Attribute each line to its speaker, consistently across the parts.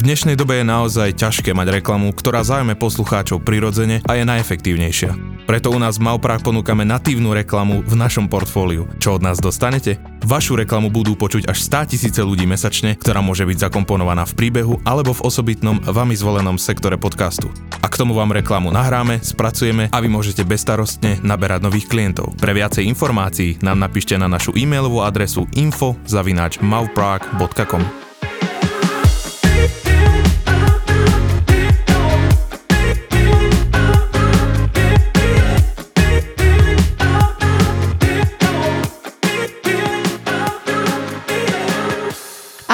Speaker 1: V dnešnej dobe je naozaj ťažké mať reklamu, ktorá zájme poslucháčov prirodzene a je najefektívnejšia. Preto u nás v Mauprách ponúkame natívnu reklamu v našom portfóliu. Čo od nás dostanete? Vašu reklamu budú počuť až 100 tisíce ľudí mesačne, ktorá môže byť zakomponovaná v príbehu alebo v osobitnom vami zvolenom sektore podcastu. A k tomu vám reklamu nahráme, spracujeme a vy môžete bezstarostne naberať nových klientov. Pre viacej informácií nám napíšte na našu e-mailovú adresu info.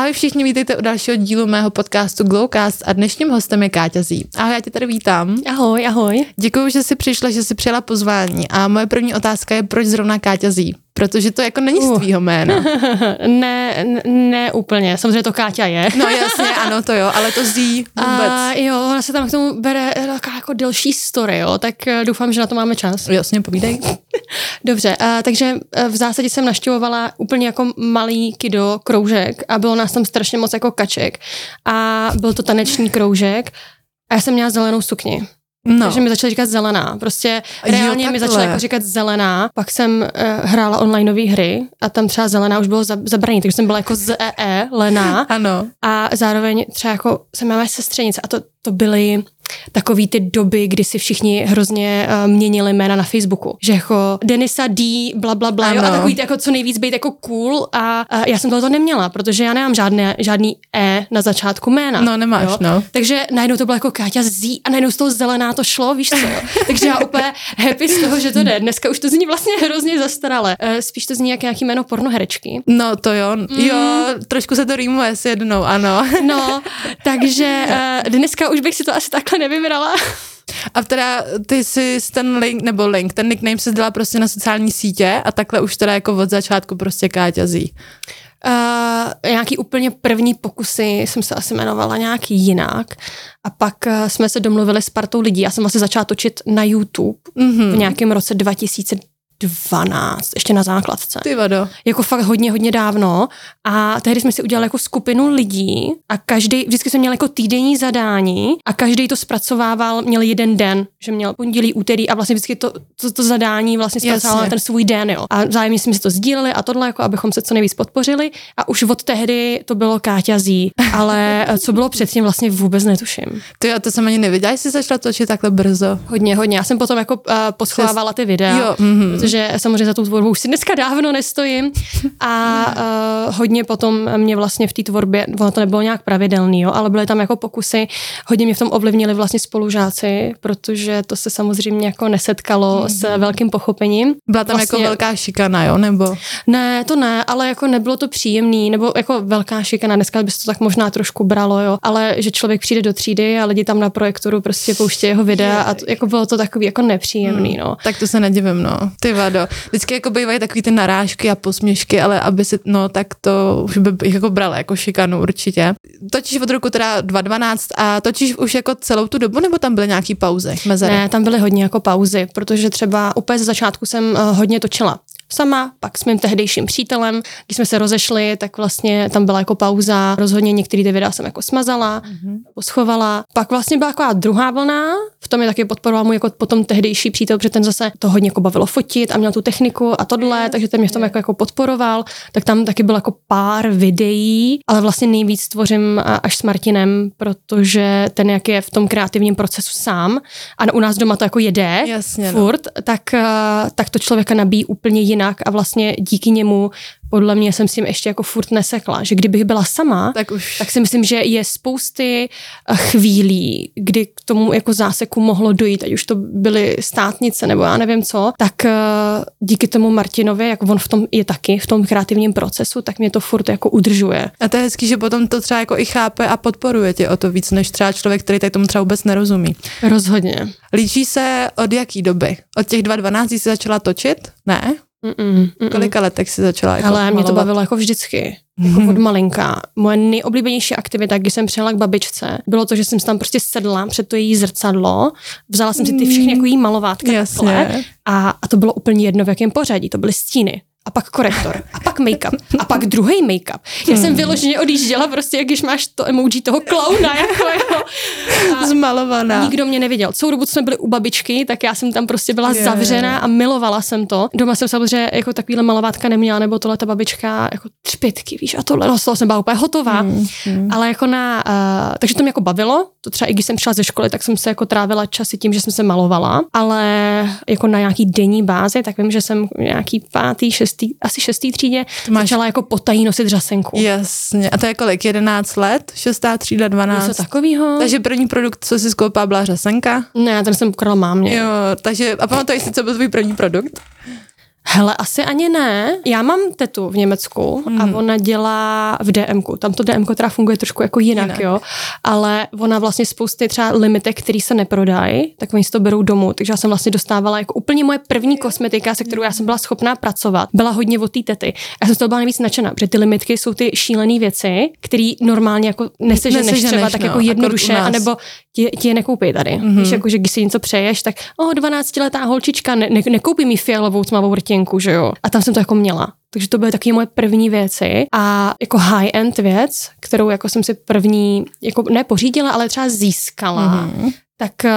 Speaker 2: Ahoj všichni, vítejte u dalšího dílu mého podcastu Glowcast a dnešním hostem je Káťa Zí. Ahoj, já tě tady vítám.
Speaker 3: Ahoj, ahoj.
Speaker 2: Děkuji, že jsi přišla, že jsi přijela pozvání a moje první otázka je, proč zrovna Káťa Zí? Protože to jako není z uh. tvýho jména.
Speaker 3: ne, ne úplně. Samozřejmě to Káťa je.
Speaker 2: no jasně, ano, to jo, ale to zí vůbec.
Speaker 3: A jo, ona se tam k tomu bere taková jako delší story, jo, tak eh, doufám, že na to máme čas.
Speaker 2: Jasně, povídej.
Speaker 3: Dobře, a, takže eh, v zásadě jsem naštěvovala úplně jako malý kido kroužek a bylo nás tam strašně moc jako kaček a byl to taneční kroužek a já jsem měla zelenou sukni. No. Takže mi začala říkat zelená. Prostě reálně jo, mi začala jako říkat zelená. Pak jsem uh, hrála onlineové hry a tam třeba zelená už bylo zabraný, takže jsem byla jako z EE, Lená.
Speaker 2: Ano.
Speaker 3: A zároveň třeba jako jsem měla sestřenice a to, to byly takový ty doby, kdy si všichni hrozně uh, měnili jména na Facebooku. Že jako Denisa D, bla, bla, bla, jo, a takový ty, jako co nejvíc být jako cool a uh, já jsem tohoto neměla, protože já nemám žádné, žádný E na začátku jména.
Speaker 2: No nemáš, jo? no.
Speaker 3: Takže najednou to bylo jako Káťa Z a najednou z toho zelená to šlo, víš co? Takže já úplně happy z toho, že to jde. Dneska už to zní vlastně hrozně zastarale. Uh, spíš to zní jak nějaký jméno pornoherečky.
Speaker 2: No to jo, mm. jo, trošku se to rýmuje s jednou, ano.
Speaker 3: no, takže uh, dneska už bych si to asi takhle nevybrala.
Speaker 2: A teda ty jsi ten link, nebo link, ten nickname se dala prostě na sociální sítě a takhle už teda jako od začátku prostě Káťa Zí.
Speaker 3: Uh, nějaký úplně první pokusy jsem se asi jmenovala nějaký jinak a pak uh, jsme se domluvili s partou lidí. Já jsem vlastně začala točit na YouTube mm-hmm. v nějakém roce 2000 12, ještě na základce.
Speaker 2: Ty vado.
Speaker 3: Jako fakt hodně, hodně dávno. A tehdy jsme si udělali jako skupinu lidí a každý, vždycky jsem měl jako týdenní zadání a každý to zpracovával, měl jeden den, že měl pondělí, úterý a vlastně vždycky to, to, to zadání vlastně zpracovával na ten svůj den, jo. A vzájemně jsme si to sdíleli a tohle, jako abychom se co nejvíc podpořili. A už od tehdy to bylo Káťa Zí, ale co bylo předtím vlastně vůbec netuším.
Speaker 2: Ty a to jsem ani nevěděla, jestli začala točit takhle brzo.
Speaker 3: Hodně, hodně. Já jsem potom jako uh, poschovávala ty videa. Jo, mm-hmm protože samozřejmě za tou tvorbou už si dneska dávno nestojím a uh, hodně potom mě vlastně v té tvorbě, ono to nebylo nějak pravidelný, jo, ale byly tam jako pokusy, hodně mě v tom ovlivnili vlastně spolužáci, protože to se samozřejmě jako nesetkalo mm. s velkým pochopením.
Speaker 2: Byla tam jako vlastně, jako velká šikana, jo, nebo?
Speaker 3: Ne, to ne, ale jako nebylo to příjemný, nebo jako velká šikana, dneska by se to tak možná trošku bralo, jo, ale že člověk přijde do třídy a lidi tam na projektoru prostě pouštějí jeho videa a to, jako bylo to takový jako nepříjemný, mm. no.
Speaker 2: Tak to se nedivím, no. Ty vado. Vždycky jako bývají takový ty narážky a posměšky, ale aby si, no tak to už by jako brala jako šikanu určitě. Točíš od roku teda 2012 a točíš už jako celou tu dobu, nebo tam byly nějaký pauzy? Mezery?
Speaker 3: Ne, tam byly hodně jako pauzy, protože třeba úplně ze začátku jsem uh, hodně točila sama, pak s mým tehdejším přítelem, když jsme se rozešli, tak vlastně tam byla jako pauza, rozhodně některé ty videa jsem jako smazala, mm-hmm. poschovala. Pak vlastně byla taková druhá vlna, v tom je taky podporoval můj jako potom tehdejší přítel, protože ten zase to hodně jako bavilo fotit a měl tu techniku a tohle, takže ten mě v tom jako, jako podporoval, tak tam taky bylo jako pár videí, ale vlastně nejvíc tvořím až s Martinem, protože ten jak je v tom kreativním procesu sám a u nás doma to jako jede
Speaker 2: Jasně,
Speaker 3: no. furt, no. tak, tak to člověka nabíjí úplně jiný jinak a vlastně díky němu podle mě jsem s tím ještě jako furt nesekla, že kdybych byla sama, tak, už. tak si myslím, že je spousty eh, chvílí, kdy k tomu jako záseku mohlo dojít, ať už to byly státnice nebo já nevím co, tak eh, díky tomu Martinovi, jak on v tom je taky, v tom kreativním procesu, tak mě to furt jako udržuje.
Speaker 2: A to je hezký, že potom to třeba jako i chápe a podporuje tě o to víc, než třeba člověk, který tak tomu třeba vůbec nerozumí.
Speaker 3: Rozhodně.
Speaker 2: Líčí se od jaký doby? Od těch 2.12 jsi začala točit? Ne?
Speaker 3: Mm-mm, mm-mm.
Speaker 2: Kolika letech jsi začala jako
Speaker 3: Ale mě to bavilo jako vždycky. Jako od malinka. Moje nejoblíbenější aktivita, když jsem přijela k babičce, bylo to, že jsem tam prostě sedla před to její zrcadlo, vzala jsem si ty všechny jako jí malovátka
Speaker 2: Jasně.
Speaker 3: a, a to bylo úplně jedno, v jakém pořadí. To byly stíny a pak korektor, a pak make-up, a pak druhý make-up. Já jsem vyloženě odjížděla prostě, jak když máš to emoji toho klauna, jako. A
Speaker 2: Zmalovaná.
Speaker 3: Nikdo mě neviděl. Celou dobu, co jsme byli u babičky, tak já jsem tam prostě byla yeah. zavřená a milovala jsem to. Doma jsem samozřejmě jako takovýhle malovátka neměla, nebo tohle ta babička jako třpětky, víš, a tohle, no, jsem byla úplně hotová. Mm, mm. Ale jako na, uh, takže to mě jako bavilo, to třeba i když jsem šla ze školy, tak jsem se jako trávila časy tím, že jsem se malovala, ale jako na nějaký denní bázi, tak vím, že jsem nějaký pátý, šestý, asi šestý třídě
Speaker 2: To máš-
Speaker 3: začala jako potají nosit řasenku.
Speaker 2: Jasně. A to je kolik? 11 let? Šestá třída, 12?
Speaker 3: Něco takového.
Speaker 2: Takže první produkt, co jsi skoupila, byla řasenka?
Speaker 3: Ne, ten jsem ukradla mámě.
Speaker 2: Jo, takže a pamatuješ si, co byl tvůj první produkt?
Speaker 3: Hele, asi ani ne. Já mám tetu v Německu mm. a ona dělá v DMku. Tam to DMko teda funguje trošku jako jinak,
Speaker 2: Jinak.
Speaker 3: jo. Ale ona vlastně spousty třeba limitek, který se neprodají, tak oni si to berou domů. Takže já jsem vlastně dostávala jako úplně moje první kosmetika, se kterou já jsem byla schopná pracovat. Byla hodně od té tety. Já jsem z toho byla nejvíc nadšená, protože ty limitky jsou ty šílené věci, které normálně jako neseženeš,
Speaker 2: Neseženeš,
Speaker 3: třeba tak
Speaker 2: no,
Speaker 3: jako
Speaker 2: akor
Speaker 3: jednoduše,
Speaker 2: nás.
Speaker 3: anebo ti, ti je nekoupí tady. Mm-hmm. Víš, jako, že když si něco přeješ, tak o, 12-letá holčička, ne, ne, nekoupí mi fialovou tmavou rtěnku, že jo. A tam jsem to jako měla. Takže to byly taky moje první věci a jako high-end věc, kterou jako jsem si první, jako ne pořídila, ale třeba získala, mm-hmm. Tak uh,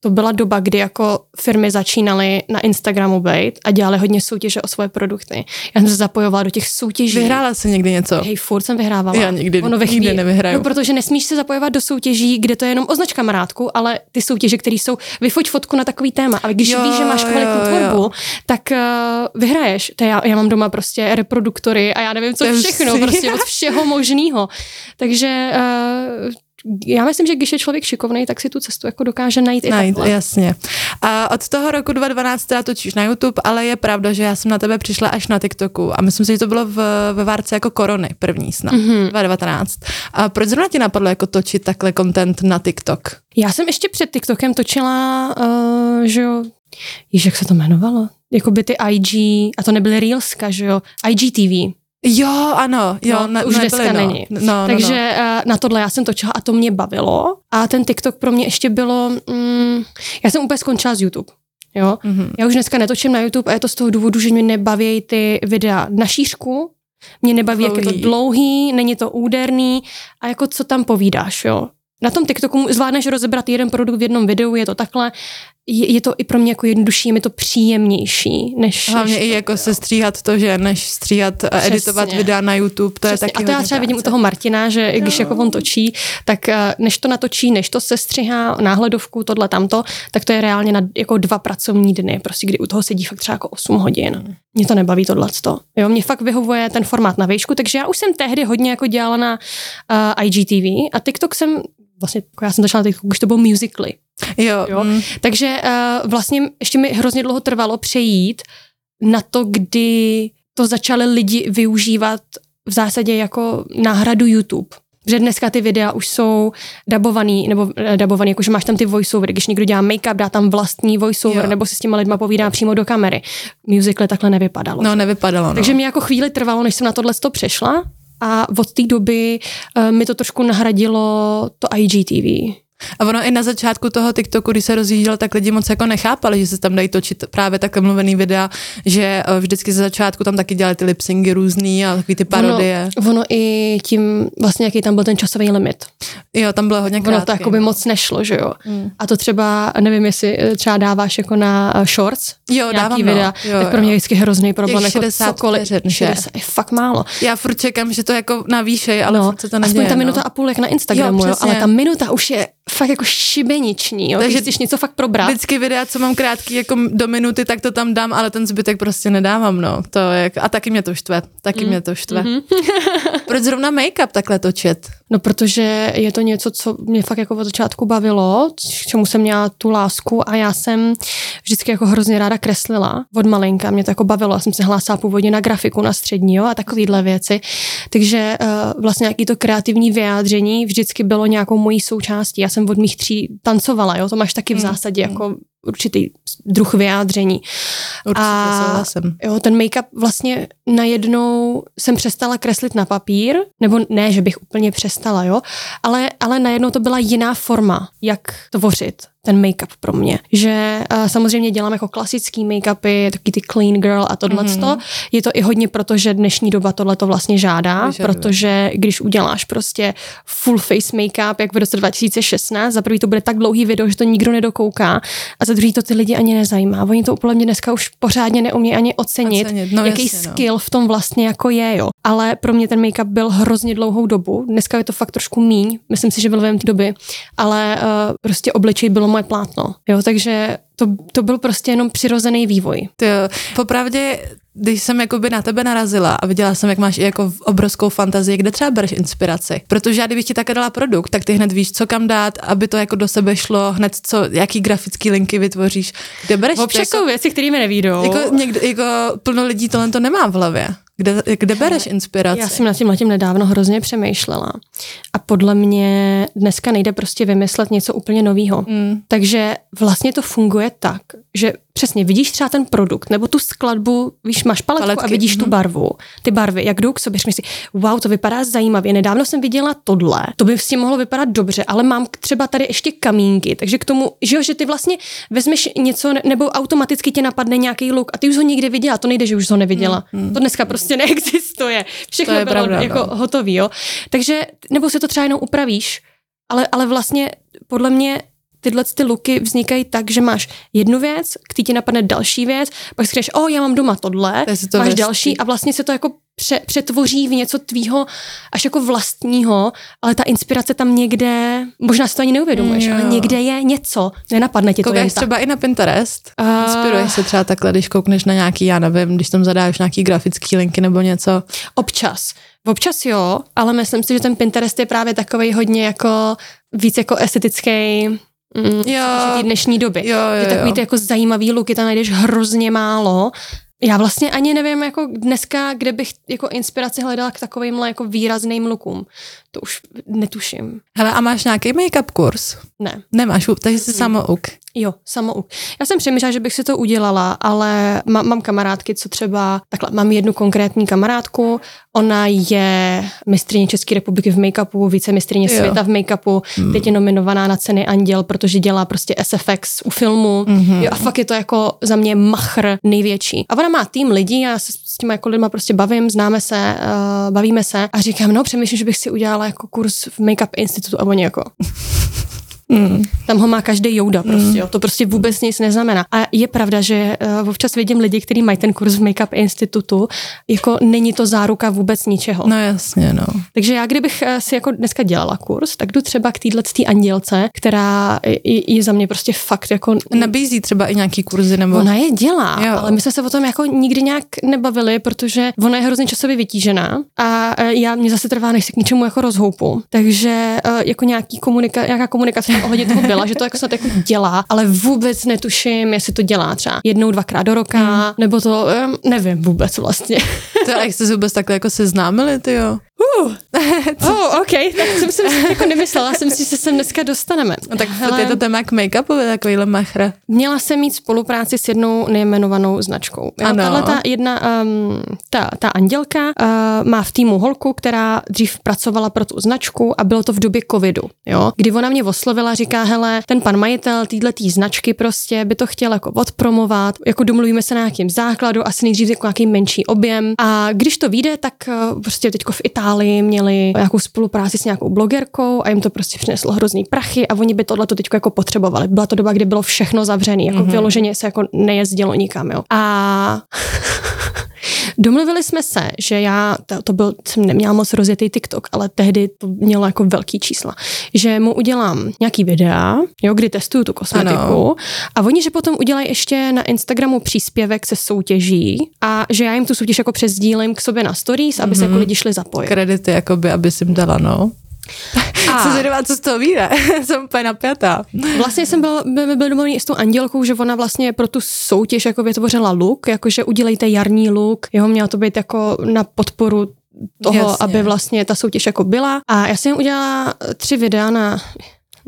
Speaker 3: to byla doba, kdy jako firmy začínaly na Instagramu být a dělali hodně soutěže o svoje produkty. Já jsem se zapojovala do těch soutěží.
Speaker 2: Vyhrála jsi někdy něco?
Speaker 3: Hej, furt jsem vyhrávala.
Speaker 2: Já nikdy-
Speaker 3: ono ve
Speaker 2: nikdy
Speaker 3: chvíli,
Speaker 2: nevyhraju.
Speaker 3: No, protože nesmíš se zapojovat do soutěží, kde to je jenom označ kamarádku, ale ty soutěže, které jsou vyfoť fotku na takový téma. Ale když
Speaker 2: Jo,
Speaker 3: víš, že máš kvalitní
Speaker 2: jo, jo.
Speaker 3: tvorbu, tak uh, vyhraješ. To já, já mám doma prostě reproduktory a já nevím, co
Speaker 2: je
Speaker 3: všechno, prostě od všeho možného. Takže uh, já myslím, že když je člověk šikovný, tak si tu cestu jako dokáže najít, i
Speaker 2: Najít,
Speaker 3: takhle.
Speaker 2: jasně. A od toho roku 2012 teda točíš na YouTube, ale je pravda, že já jsem na tebe přišla až na TikToku a myslím si, že to bylo v, ve várce jako korony první snad,
Speaker 3: Mhm.
Speaker 2: mm-hmm. 2019. A proč zrovna ti napadlo jako točit takhle content na TikTok?
Speaker 3: Já jsem ještě před TikTokem točila, uh, že jo, Víš, jak se to jmenovalo? Jakoby ty IG, a to nebyly Reelska, že jo, IGTV.
Speaker 2: Jo, ano, jo,
Speaker 3: No,
Speaker 2: na,
Speaker 3: už
Speaker 2: nebyly,
Speaker 3: dneska
Speaker 2: no.
Speaker 3: není.
Speaker 2: No, no,
Speaker 3: Takže no. na tohle já jsem točila a to mě bavilo. A ten TikTok pro mě ještě bylo, mm, já jsem úplně skončila z YouTube. Jo?
Speaker 2: no. Mm-hmm.
Speaker 3: Já už dneska netočím na YouTube a je to z toho důvodu, že mě nebaví ty videa na šířku, mě nebaví, jak je to
Speaker 2: Dlouhý.
Speaker 3: dlouhý, není to úderný a jako co tam povídáš, jo. Na tom TikToku zvládneš rozebrat jeden produkt v jednom videu, je to takhle, je, je to i pro mě jako jednodušší, je mi to příjemnější, než...
Speaker 2: Hlavně
Speaker 3: než
Speaker 2: i jako se stříhat to, že než stříhat a editovat videa na YouTube, to je
Speaker 3: Přesně.
Speaker 2: taky
Speaker 3: A to já třeba vidím u
Speaker 2: práce.
Speaker 3: toho Martina, že i když jako on točí, tak eh, než to natočí, než to sestřihá, náhledovku, tohle tamto, tak to je reálně na jako dva pracovní dny, prostě kdy u toho sedí fakt třeba jako 8 hodin. Mě to nebaví tohle. Jo, mě fakt vyhovuje ten formát na výšku, takže já už jsem tehdy hodně jako dělala na uh, IGTV a TikTok jsem vlastně, jako já jsem začala TikTok, už to bylo musically.
Speaker 2: Jo,
Speaker 3: Jo.
Speaker 2: Mm.
Speaker 3: Takže uh, vlastně ještě mi hrozně dlouho trvalo přejít na to, kdy to začali lidi využívat v zásadě jako náhradu YouTube. Že dneska ty videa už jsou dabovaný, nebo eh, dabovaný, jakože máš tam ty voiceovery. Když někdo dělá make-up, dá tam vlastní voiceover,
Speaker 2: Jo.
Speaker 3: nebo si s těma lidma povídá přímo do kamery. Musical takhle nevypadalo.
Speaker 2: No, nevypadalo, no.
Speaker 3: Takže mě jako chvíli trvalo, než jsem na tohle to přešla a od té doby uh, mi to trošku nahradilo to IGTV.
Speaker 2: A ono i na začátku toho TikToku, když se rozjížděl, tak lidi moc jako nechápali, že se tam dají točit právě takhle mluvený videa, že eh, vždycky ze začátku tam taky dělali ty lipsingy různý a takový ty parodie.
Speaker 3: Ono, ono i tím, vlastně jaký tam byl ten časový limit.
Speaker 2: Jo, tam bylo hodně
Speaker 3: Ono
Speaker 2: krátký.
Speaker 3: to jako by moc nešlo, že jo.
Speaker 2: Mm.
Speaker 3: A to třeba, nevím, jestli eh, třeba dáváš jako na eh, shorts,
Speaker 2: Jo,
Speaker 3: nějaký
Speaker 2: dávám,
Speaker 3: videa,
Speaker 2: no. Jo,
Speaker 3: tak pro mě
Speaker 2: jo.
Speaker 3: je vždycky hrozný problém,
Speaker 2: Těch
Speaker 3: jako
Speaker 2: 60
Speaker 3: cokoliv.
Speaker 2: vteřin, že?
Speaker 3: 60 je fakt málo.
Speaker 2: Já furt čekám, že to jako navýšej, ale
Speaker 3: no,
Speaker 2: furt se to neděje.
Speaker 3: aspoň ta minuta
Speaker 2: no.
Speaker 3: a půl jak na Instagramu,
Speaker 2: Jo,
Speaker 3: jo, ale ta minuta už je fakt jako šibeniční, jo.
Speaker 2: Takže
Speaker 3: chceš něco fakt probrat.
Speaker 2: Vždycky videa, co mám krátký jako do minuty, tak to tam dám, ale ten zbytek prostě nedávám, no. To je, a taky mě to štve, taky
Speaker 3: Mm.
Speaker 2: mě to štve.
Speaker 3: Mhm.
Speaker 2: Proč zrovna make-up takhle točit?
Speaker 3: No, protože je to něco, co mě fakt jako od začátku bavilo, k čemu jsem měla tu lásku a já jsem vždycky jako hrozně ráda kreslila od malinka, mě to jako bavilo, já jsem se hlásila původně na grafiku na střední jo, a takovýhle věci, takže uh, vlastně nějaký to kreativní vyjádření vždycky bylo nějakou mojí součástí, já jsem od mých tří tancovala, jo, to máš taky v
Speaker 2: Mm,
Speaker 3: zásadě jako určitý druh vyjádření.
Speaker 2: Určitě
Speaker 3: A-
Speaker 2: souhlasím.
Speaker 3: Jo, ten make-up vlastně najednou jsem přestala kreslit na papír, nebo ne, že bych úplně přestala, jo, ale, ale najednou to byla jiná forma, jak tvořit. Ten make-up pro mě. Že uh, samozřejmě dělám jako klasický make-upy, taky ty clean girl a tohle. Mm-hmm. Je to i hodně proto, že dnešní doba tohle to vlastně žádá, Vyžaduje. protože když uděláš prostě full face make-up, jak v roce 2016, za prvý to bude tak dlouhý video, že to nikdo nedokouká a za druhý to ty lidi ani nezajímá. Oni to úplně dneska už pořádně neumí ani ocenit, ocenit. No, jaký jasně, no. skill no. v tom vlastně jako je, jo. Ale pro mě ten make-up byl hrozně dlouhou dobu. Dneska je to fakt trošku míň, myslím si, že byl v té doby, ale uh, prostě obličej bylo moje plátno, jo, takže to, to byl prostě jenom přirozený vývoj.
Speaker 2: Ty, popravdě, když jsem jakoby na tebe narazila a viděla jsem, jak máš i jako obrovskou fantazii, kde třeba bereš inspiraci. Protože já kdybych ti také dala produkt, tak ty hned víš, co kam dát, aby to jako do sebe šlo, hned co, jaký grafický linky vytvoříš. Kde bereš?
Speaker 3: Občas
Speaker 2: jako,
Speaker 3: jsou věci, které mi nevídou.
Speaker 2: Jako, někdo, jako plno lidí tohle to nemá v hlavě. Kde, kde bereš inspiraci?
Speaker 3: Já jsem nad tím, nad tím nedávno hrozně přemýšlela. A podle mě dneska nejde prostě vymyslet něco úplně nového. Mm. Takže vlastně to funguje tak, že přesně vidíš třeba ten produkt nebo tu skladbu, víš, máš paletku Paletky. a vidíš mm. tu mhm. barvu, ty barvy, jak jdou k sobě, řekneš si, wow, to vypadá zajímavě, nedávno jsem viděla tohle, to by s tím mohlo vypadat dobře, ale mám třeba tady ještě kamínky, takže k tomu, že jo, že ty vlastně vezmeš něco nebo automaticky tě napadne nějaký look a ty už ho někde viděla, to nejde, že už ho neviděla. Mm. To dneska prostě neexistuje. Všechno to je bylo pravda, jako no. hotový, jo. Takže, nebo si to třeba jenom upravíš, ale, ale vlastně podle mě tyhle ty luky vznikají tak, že máš jednu věc, který ti napadne další věc, pak si řekneš, o, já mám doma tohle, to máš hezký. další a vlastně se to jako pře- přetvoří v něco tvýho až jako vlastního, ale ta inspirace tam někde, možná si to ani neuvědomuješ, mm, ale někde je něco, nenapadne ti to
Speaker 2: jen třeba i na Pinterest? Uh, Inspiruješ se třeba takhle, když koukneš na nějaký, já nevím, když tam zadáš nějaký grafický linky nebo něco?
Speaker 3: Občas. Občas jo, ale myslím si, že ten Pinterest je právě takový hodně jako víc jako estetický, Mm, jo. Té dnešní doby. Jo, jo, jo. takový ty jako zajímavý luky tam najdeš hrozně málo. Já vlastně ani nevím, jako dneska, kde bych jako inspiraci hledala k takovýmhle jako výrazným lukům. To už netuším.
Speaker 2: Hele, a máš nějaký make-up kurz?
Speaker 3: Ne.
Speaker 2: Nemáš, takže jsi samouk.
Speaker 3: Jo, samouk. Já jsem přemýšlela, že bych si to udělala, ale mám, mám kamarádky, co třeba, takhle, mám jednu konkrétní kamarádku, ona je mistrině České republiky v make-upu, více mistrině světa v make-upu, mm. teď je nominovaná na ceny Anděl, protože dělá prostě SFX u filmu mm-hmm. jo, a fakt je to jako za mě machr největší. A ona má tým lidí, já se s těma jako lidma prostě bavím, známe se, uh, bavíme se a říkám, no přemýšlím, že bych si udělala jako kurz v Make-up Institutu a oni jako Mm. Tam ho má každý jouda prostě, mm. jo. to prostě vůbec nic neznamená. A je pravda, že uh, občas vidím lidi, kteří mají ten kurz v Makeup Institutu, jako není to záruka vůbec ničeho.
Speaker 2: No jasně, no.
Speaker 3: Takže já kdybych uh, si jako dneska dělala kurz, tak jdu třeba k téhle andělce, která je, je za mě prostě fakt jako...
Speaker 2: Nabízí třeba i nějaký kurzy nebo...
Speaker 3: Ona je dělá, jo. ale my jsme se o tom jako nikdy nějak nebavili, protože ona je hrozně časově vytížená a uh, já mě zase trvá, než se k ničemu jako rozhoupu. Takže uh, jako nějaký komunika, nějaká komunikace ohledně toho byla, že to jako snad jako dělá, ale vůbec netuším, jestli to dělá třeba jednou, dvakrát do roka, hmm. nebo to, nevím vůbec vlastně.
Speaker 2: To jak jste se vůbec takhle jako seznámili, ty jo?
Speaker 3: Uh, oh, OK, tak jsem si jako nemyslela, jsem si, že se sem dneska dostaneme.
Speaker 2: No, tak Hele, je to téma k make-upu, takovýhle machr.
Speaker 3: Měla jsem mít spolupráci s jednou nejmenovanou značkou. Jo, ano. Tahle ta jedna, um, ta, ta andělka uh, má v týmu holku, která dřív pracovala pro tu značku a bylo to v době covidu, jo, kdy ona mě oslovila, říká, hele, ten pan majitel téhle tý značky prostě by to chtěl jako odpromovat, jako domluvíme se na nějakým základu, asi nejdřív jako nějaký menší objem a když to vyjde, tak uh, prostě teďko v Itálii Itálii měli nějakou spolupráci s nějakou blogerkou a jim to prostě přineslo hrozný prachy a oni by tohle to teď jako potřebovali. Byla to doba, kdy bylo všechno zavřené, jako mm-hmm. vyloženě se jako nejezdilo nikam, jo. A Domluvili jsme se, že já, to, to byl, jsem neměla moc rozjetý TikTok, ale tehdy to mělo jako velký čísla, že mu udělám nějaký videa, jo, kdy testuju tu kosmetiku ano. a oni, že potom udělají ještě na Instagramu příspěvek se soutěží a že já jim tu soutěž jako přezdílím k sobě na stories, aby mm-hmm. se jako mhm. lidi šli zapojit.
Speaker 2: Kredity, jakoby, aby si jim dala, no. A... Jsem zvědavá, co z toho vyjde. jsem úplně napjatá.
Speaker 3: Vlastně jsem byl, byl, byl domluvený s tou Andělkou, že ona vlastně pro tu soutěž jako vytvořila look, jakože udělejte jarní look. Jeho mělo to být jako na podporu toho, Jasně. aby vlastně ta soutěž jako byla. A já jsem udělala tři videa na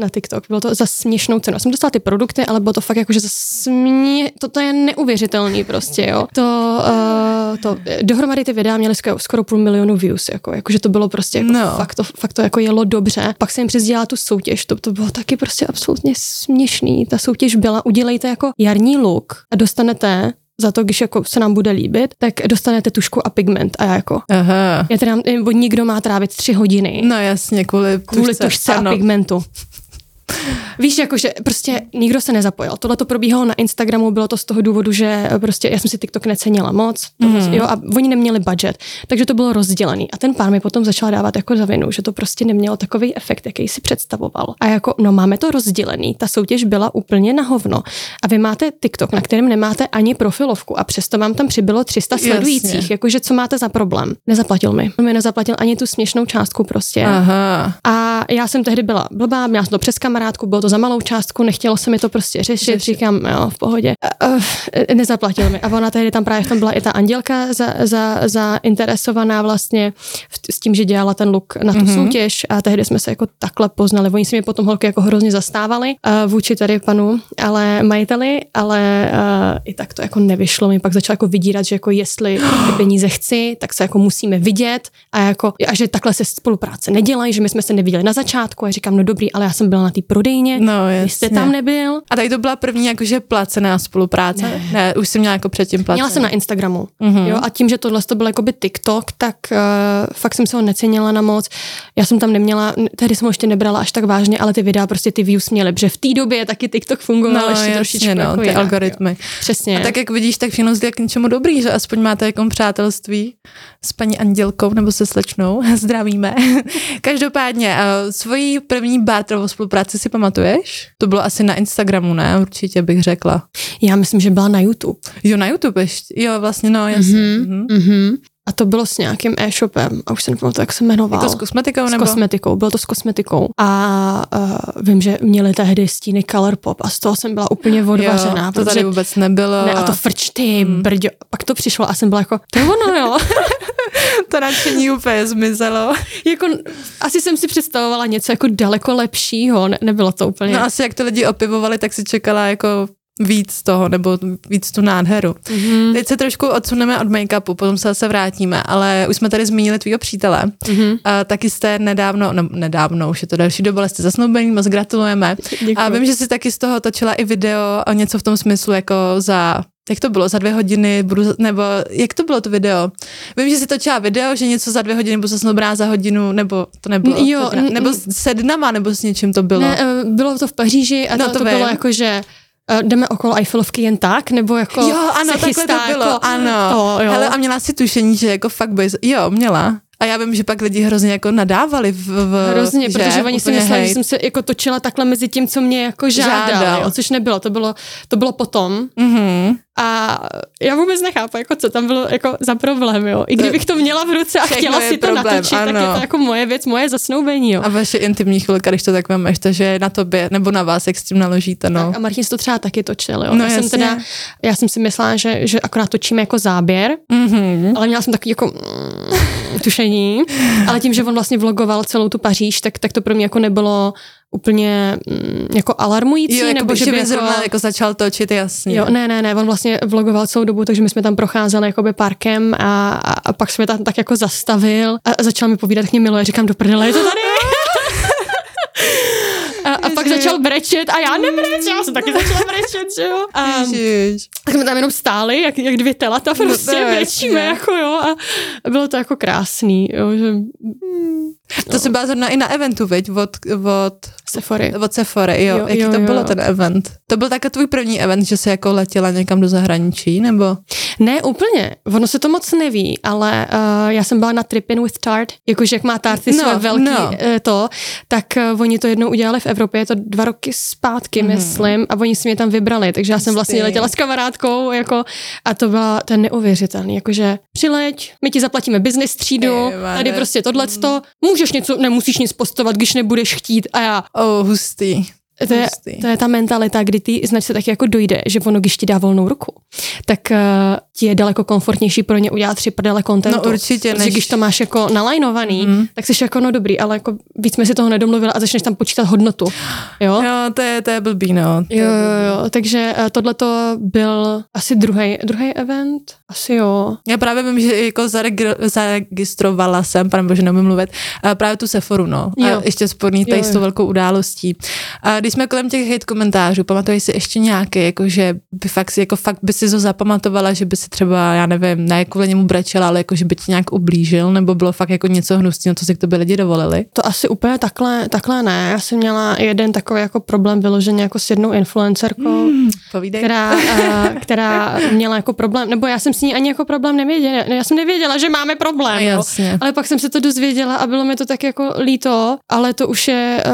Speaker 3: na TikTok. Bylo to za směšnou cenu. Já jsem dostala ty produkty, ale bylo to fakt jako, že za smě... Toto je neuvěřitelný prostě, jo. To, uh, to, dohromady ty videa měly skoro, skoro půl milionu views, jako, jako že to bylo prostě, jako,
Speaker 2: No.
Speaker 3: fakt, to, fakt to jako jelo dobře. Pak jsem jim přizdělala tu soutěž, to, to bylo taky prostě absolutně směšný. Ta soutěž byla, udělejte jako jarní look a dostanete za to, když jako se nám bude líbit, tak dostanete tušku a pigment a já jako,
Speaker 2: Aha.
Speaker 3: já teda, nebo nikdo má trávit tři hodiny
Speaker 2: No jasně, kvůli
Speaker 3: kvůli
Speaker 2: tušce.
Speaker 3: tušce a pigmentu. Víš, jako, že prostě nikdo se nezapojil. Tohle to probíhalo na Instagramu, bylo to z toho důvodu, že prostě já jsem si TikTok necenila moc, to mm. jo, a oni neměli budget, takže to bylo rozdělený. A ten pán mi potom začal dávat jako za vinu, že to prostě nemělo takový efekt, jaký si představoval. A jako, no máme to rozdělený, ta soutěž byla úplně na hovno. A vy máte TikTok, na kterém nemáte ani profilovku a přesto vám tam přibylo 300
Speaker 2: Jasně.
Speaker 3: sledujících. Jakože co máte za problém? Nezaplatil mi. On mi nezaplatil ani tu směšnou částku prostě.
Speaker 2: Aha.
Speaker 3: A já jsem tehdy byla blbá, měla jsem to přes kamarádku, bylo to za malou částku, nechtělo se mi to prostě řešit,
Speaker 2: Řešit.
Speaker 3: říkám, jo, v pohodě. Uh, nezaplatil mi. A ona tehdy tam právě v tom byla i ta Andělka za, za, zainteresovaná vlastně v, s tím, že dělala ten look na tu
Speaker 2: Mhm.
Speaker 3: mm-hmm. soutěž a tehdy jsme se jako takhle poznali. Oni si mě potom holky jako hrozně zastávali uh, vůči tady panu, ale majiteli, ale uh, i tak to jako nevyšlo. Mi pak začal jako vydírat, že jako jestli ty peníze chci, tak se jako musíme vidět a jako a že takhle se spolupráce nedělají, že my jsme se neviděli na začátku. A já říkám, no dobrý, ale já jsem byla na té prodejně,
Speaker 2: No
Speaker 3: vy jste
Speaker 2: jasně.
Speaker 3: tam nebyl.
Speaker 2: A tady to byla první jakože placená spolupráce? Ne, ne už jsem měla jako předtím placenou.
Speaker 3: Měla jsem na Instagramu,
Speaker 2: Mhm.
Speaker 3: mm-hmm. jo, a tím, že tohle to byl jakoby TikTok, tak uh, fakt jsem se ho necenila na moc. Já jsem tam neměla, tehdy jsem ho ještě nebrala až tak vážně, ale ty videa prostě ty views měly, protože v té době taky TikTok fungoval
Speaker 2: No,
Speaker 3: ještě
Speaker 2: jasně,
Speaker 3: trošičku
Speaker 2: no,
Speaker 3: jako
Speaker 2: ty
Speaker 3: jinak,
Speaker 2: algoritmy.
Speaker 3: Jo. Přesně.
Speaker 2: A tak jak vidíš, tak všechno zde k něčemu dobrý, že aspoň máte jako přátelství s paní Andělkou nebo se slečnou. Zdravíme. Každopádně, uh, svoji první barterovou spolupráci si pamatuješ? To bylo asi na Instagramu, ne? Určitě bych řekla.
Speaker 3: Já myslím, že byla na YouTube.
Speaker 2: Jo, na YouTube ještě. Jo, vlastně, no, jasně. Mm-hmm.
Speaker 3: Mm-hmm. A to bylo s nějakým e-shopem, a už se nepamatuju, jak se jmenoval.
Speaker 2: Jako s kosmetikou
Speaker 3: s
Speaker 2: nebo?
Speaker 3: kosmetikou, bylo to s kosmetikou. A uh, vím, že měli tehdy stíny Colourpop a z toho jsem byla úplně odvařená.
Speaker 2: jo, to tady vůbec nebylo.
Speaker 3: ne, a to frč ty,
Speaker 2: Hmm.
Speaker 3: brďo. Pak to přišlo a jsem byla jako, to je ono, jo.
Speaker 2: to nadšení úplně zmizelo.
Speaker 3: jako, asi jsem si představovala něco jako daleko lepšího, ne, nebylo to úplně.
Speaker 2: No asi jak to lidi opivovali, tak si čekala jako víc toho, nebo víc tu nádheru.
Speaker 3: mm-hmm.
Speaker 2: Teď se trošku odsuneme od make-upu, potom se zase vrátíme, ale už jsme tady zmínili tvýho přítele.
Speaker 3: Mm-hmm.
Speaker 2: A taky jste nedávno, no nedávno, už je to další doba, ale jste zasnoubení, moc gratulujeme.
Speaker 3: Děkuji.
Speaker 2: A vím, že jsi taky z toho točila i video a něco v tom smyslu jako za jak to bylo, za dvě hodiny budu, nebo jak to bylo to video? Vím, že jsi točila video, že něco za dvě hodiny budu zasnoubená za hodinu, nebo to nebylo?
Speaker 3: Jo,
Speaker 2: To
Speaker 3: n-
Speaker 2: nebo se dnama, nebo s něčím to bylo?
Speaker 3: Ne, eh, bylo to v Paříži a
Speaker 2: No, to
Speaker 3: to, to bylo jako, že eh, jdeme okolo Eiffelovky jen tak, nebo jako
Speaker 2: jo, ano,
Speaker 3: se chystá
Speaker 2: to bylo,
Speaker 3: jako,
Speaker 2: ano.
Speaker 3: To, jo.
Speaker 2: Hele, a měla si tušení, že jako fakt bys, jo, měla. A já vím, že pak lidi hrozně jako nadávali v, v
Speaker 3: Hrozně,
Speaker 2: že?
Speaker 3: protože oni si mysleli, že
Speaker 2: hejt.
Speaker 3: jsem se jako točila takhle mezi tím, co mě jako žádali,
Speaker 2: Žádal.
Speaker 3: jo, což nebylo, to bylo, to bylo potom.
Speaker 2: Mhm.
Speaker 3: A já vůbec nechápu, jako co tam bylo jako za problém, jo. I kdybych to měla v ruce a
Speaker 2: Všechno
Speaker 3: chtěla si to
Speaker 2: problém,
Speaker 3: natočit, tak
Speaker 2: ano.
Speaker 3: je to jako moje věc, moje zasnoubení, jo.
Speaker 2: A vaše intimní chvilka, když to tak vemeš, takže je na tobě, nebo na vás, jak s tím naložíte, no.
Speaker 3: Tak a Martin si to třeba taky točil, jo.
Speaker 2: No,
Speaker 3: já jsem
Speaker 2: jasně.
Speaker 3: teda, já jsem si myslela, že, že akorát točíme jako záběr,
Speaker 2: Mhm.
Speaker 3: ale měla jsem takový jako mm, tušení, ale tím, že on vlastně vlogoval celou tu Paříž, tak, tak to pro mě jako nebylo úplně mm, jako alarmující,
Speaker 2: Jo, jako
Speaker 3: nebo že by jako,
Speaker 2: zrovna jako začal točit, jasně.
Speaker 3: Jo, ne, ne, ne, on vlastně vlogoval celou dobu, takže my jsme tam procházeli jakoby parkem a, a, a pak jsme tam tak jako zastavil a, a začal mi povídat, jak mě miluje, říkám, do prdele, je to tady? A, a pak začal brečet a já nebreč, já jsem taky začala brečet, že jo. A,
Speaker 2: Ježiš.
Speaker 3: tak jsme tam jenom stáli, jak, jak dvě telata prostě
Speaker 2: No to
Speaker 3: no, brečíme, jako jo. A, bylo to jako krásný, jo, že
Speaker 2: To se byla zrovna i na eventu, viď, od, od,
Speaker 3: Sephory.
Speaker 2: od Sephory, jo.
Speaker 3: Jo,
Speaker 2: Jaký
Speaker 3: jo,
Speaker 2: to
Speaker 3: jo.
Speaker 2: bylo ten event? To byl také tvůj první event, že jsi jako letěla někam do zahraničí, nebo?
Speaker 3: Ne, úplně. Ono se to moc neví, ale uh, já jsem byla na Trippin with Tart, jakože jak má Tarty
Speaker 2: No,
Speaker 3: své velký
Speaker 2: no.
Speaker 3: uh, to, tak uh, oni to jednou udělali v Evropě, je to dva roky zpátky, mm. myslím, a oni si mě tam vybrali, takže já jsem vlastně letěla s kamarádkou, jako, a to byla je neuvěřitelný, jakože přileď, my ti zaplatíme business třídu, tady prostě tohleto, můžeš něco, nemusíš nic postovat, když nebudeš chtít a já,
Speaker 2: Oh, hustý.
Speaker 3: To je, to je ta mentalita, kdy ty značce taky jako dojde, že ono, když ti dá volnou ruku, tak uh, ti je daleko komfortnější pro ně udělat tři prdele kontentu.
Speaker 2: No určitě,
Speaker 3: Protože
Speaker 2: než-
Speaker 3: když to máš jako nalajnovaný, mm. tak jsi jako no dobrý, ale jako víc jsme si toho nedomluvili a začneš tam počítat hodnotu. Jo?
Speaker 2: Jo, to je, to je blbý, no. To
Speaker 3: Jo, jo, jo, takže tohle to byl asi druhý event, asi jo.
Speaker 2: Já právě vím, že jako zaregr- zaregistrovala jsem, pane bože, neumím mluvit, a právě tu Sephoru, no. A
Speaker 3: Jo.
Speaker 2: ještě sporný tady
Speaker 3: Jo,
Speaker 2: s
Speaker 3: jo.
Speaker 2: tou velkou událostí. A když jsme kolem těch hate komentářů, pamatuješ si ještě nějaký, jako že by fakt si, jako fakt by si to zapamatovala, že by si třeba, já nevím, ne kvůli němu brečela, ale jako že by ti nějak ublížil, nebo bylo fakt jako něco hnusného, co si k tobě lidi dovolili?
Speaker 3: To asi úplně takhle, takhle ne. Já jsem měla jeden takový jako problém vyloženě jako s jednou influencerkou, mm.
Speaker 2: Povídej.
Speaker 3: která, a, která měla jako problém, nebo já jsem s ní ani jako problém nevěděla. Já jsem nevěděla, že máme problém. jo.
Speaker 2: Jasně.
Speaker 3: Ale pak jsem se to dozvěděla a bylo mi to tak jako líto, ale to už je, uh,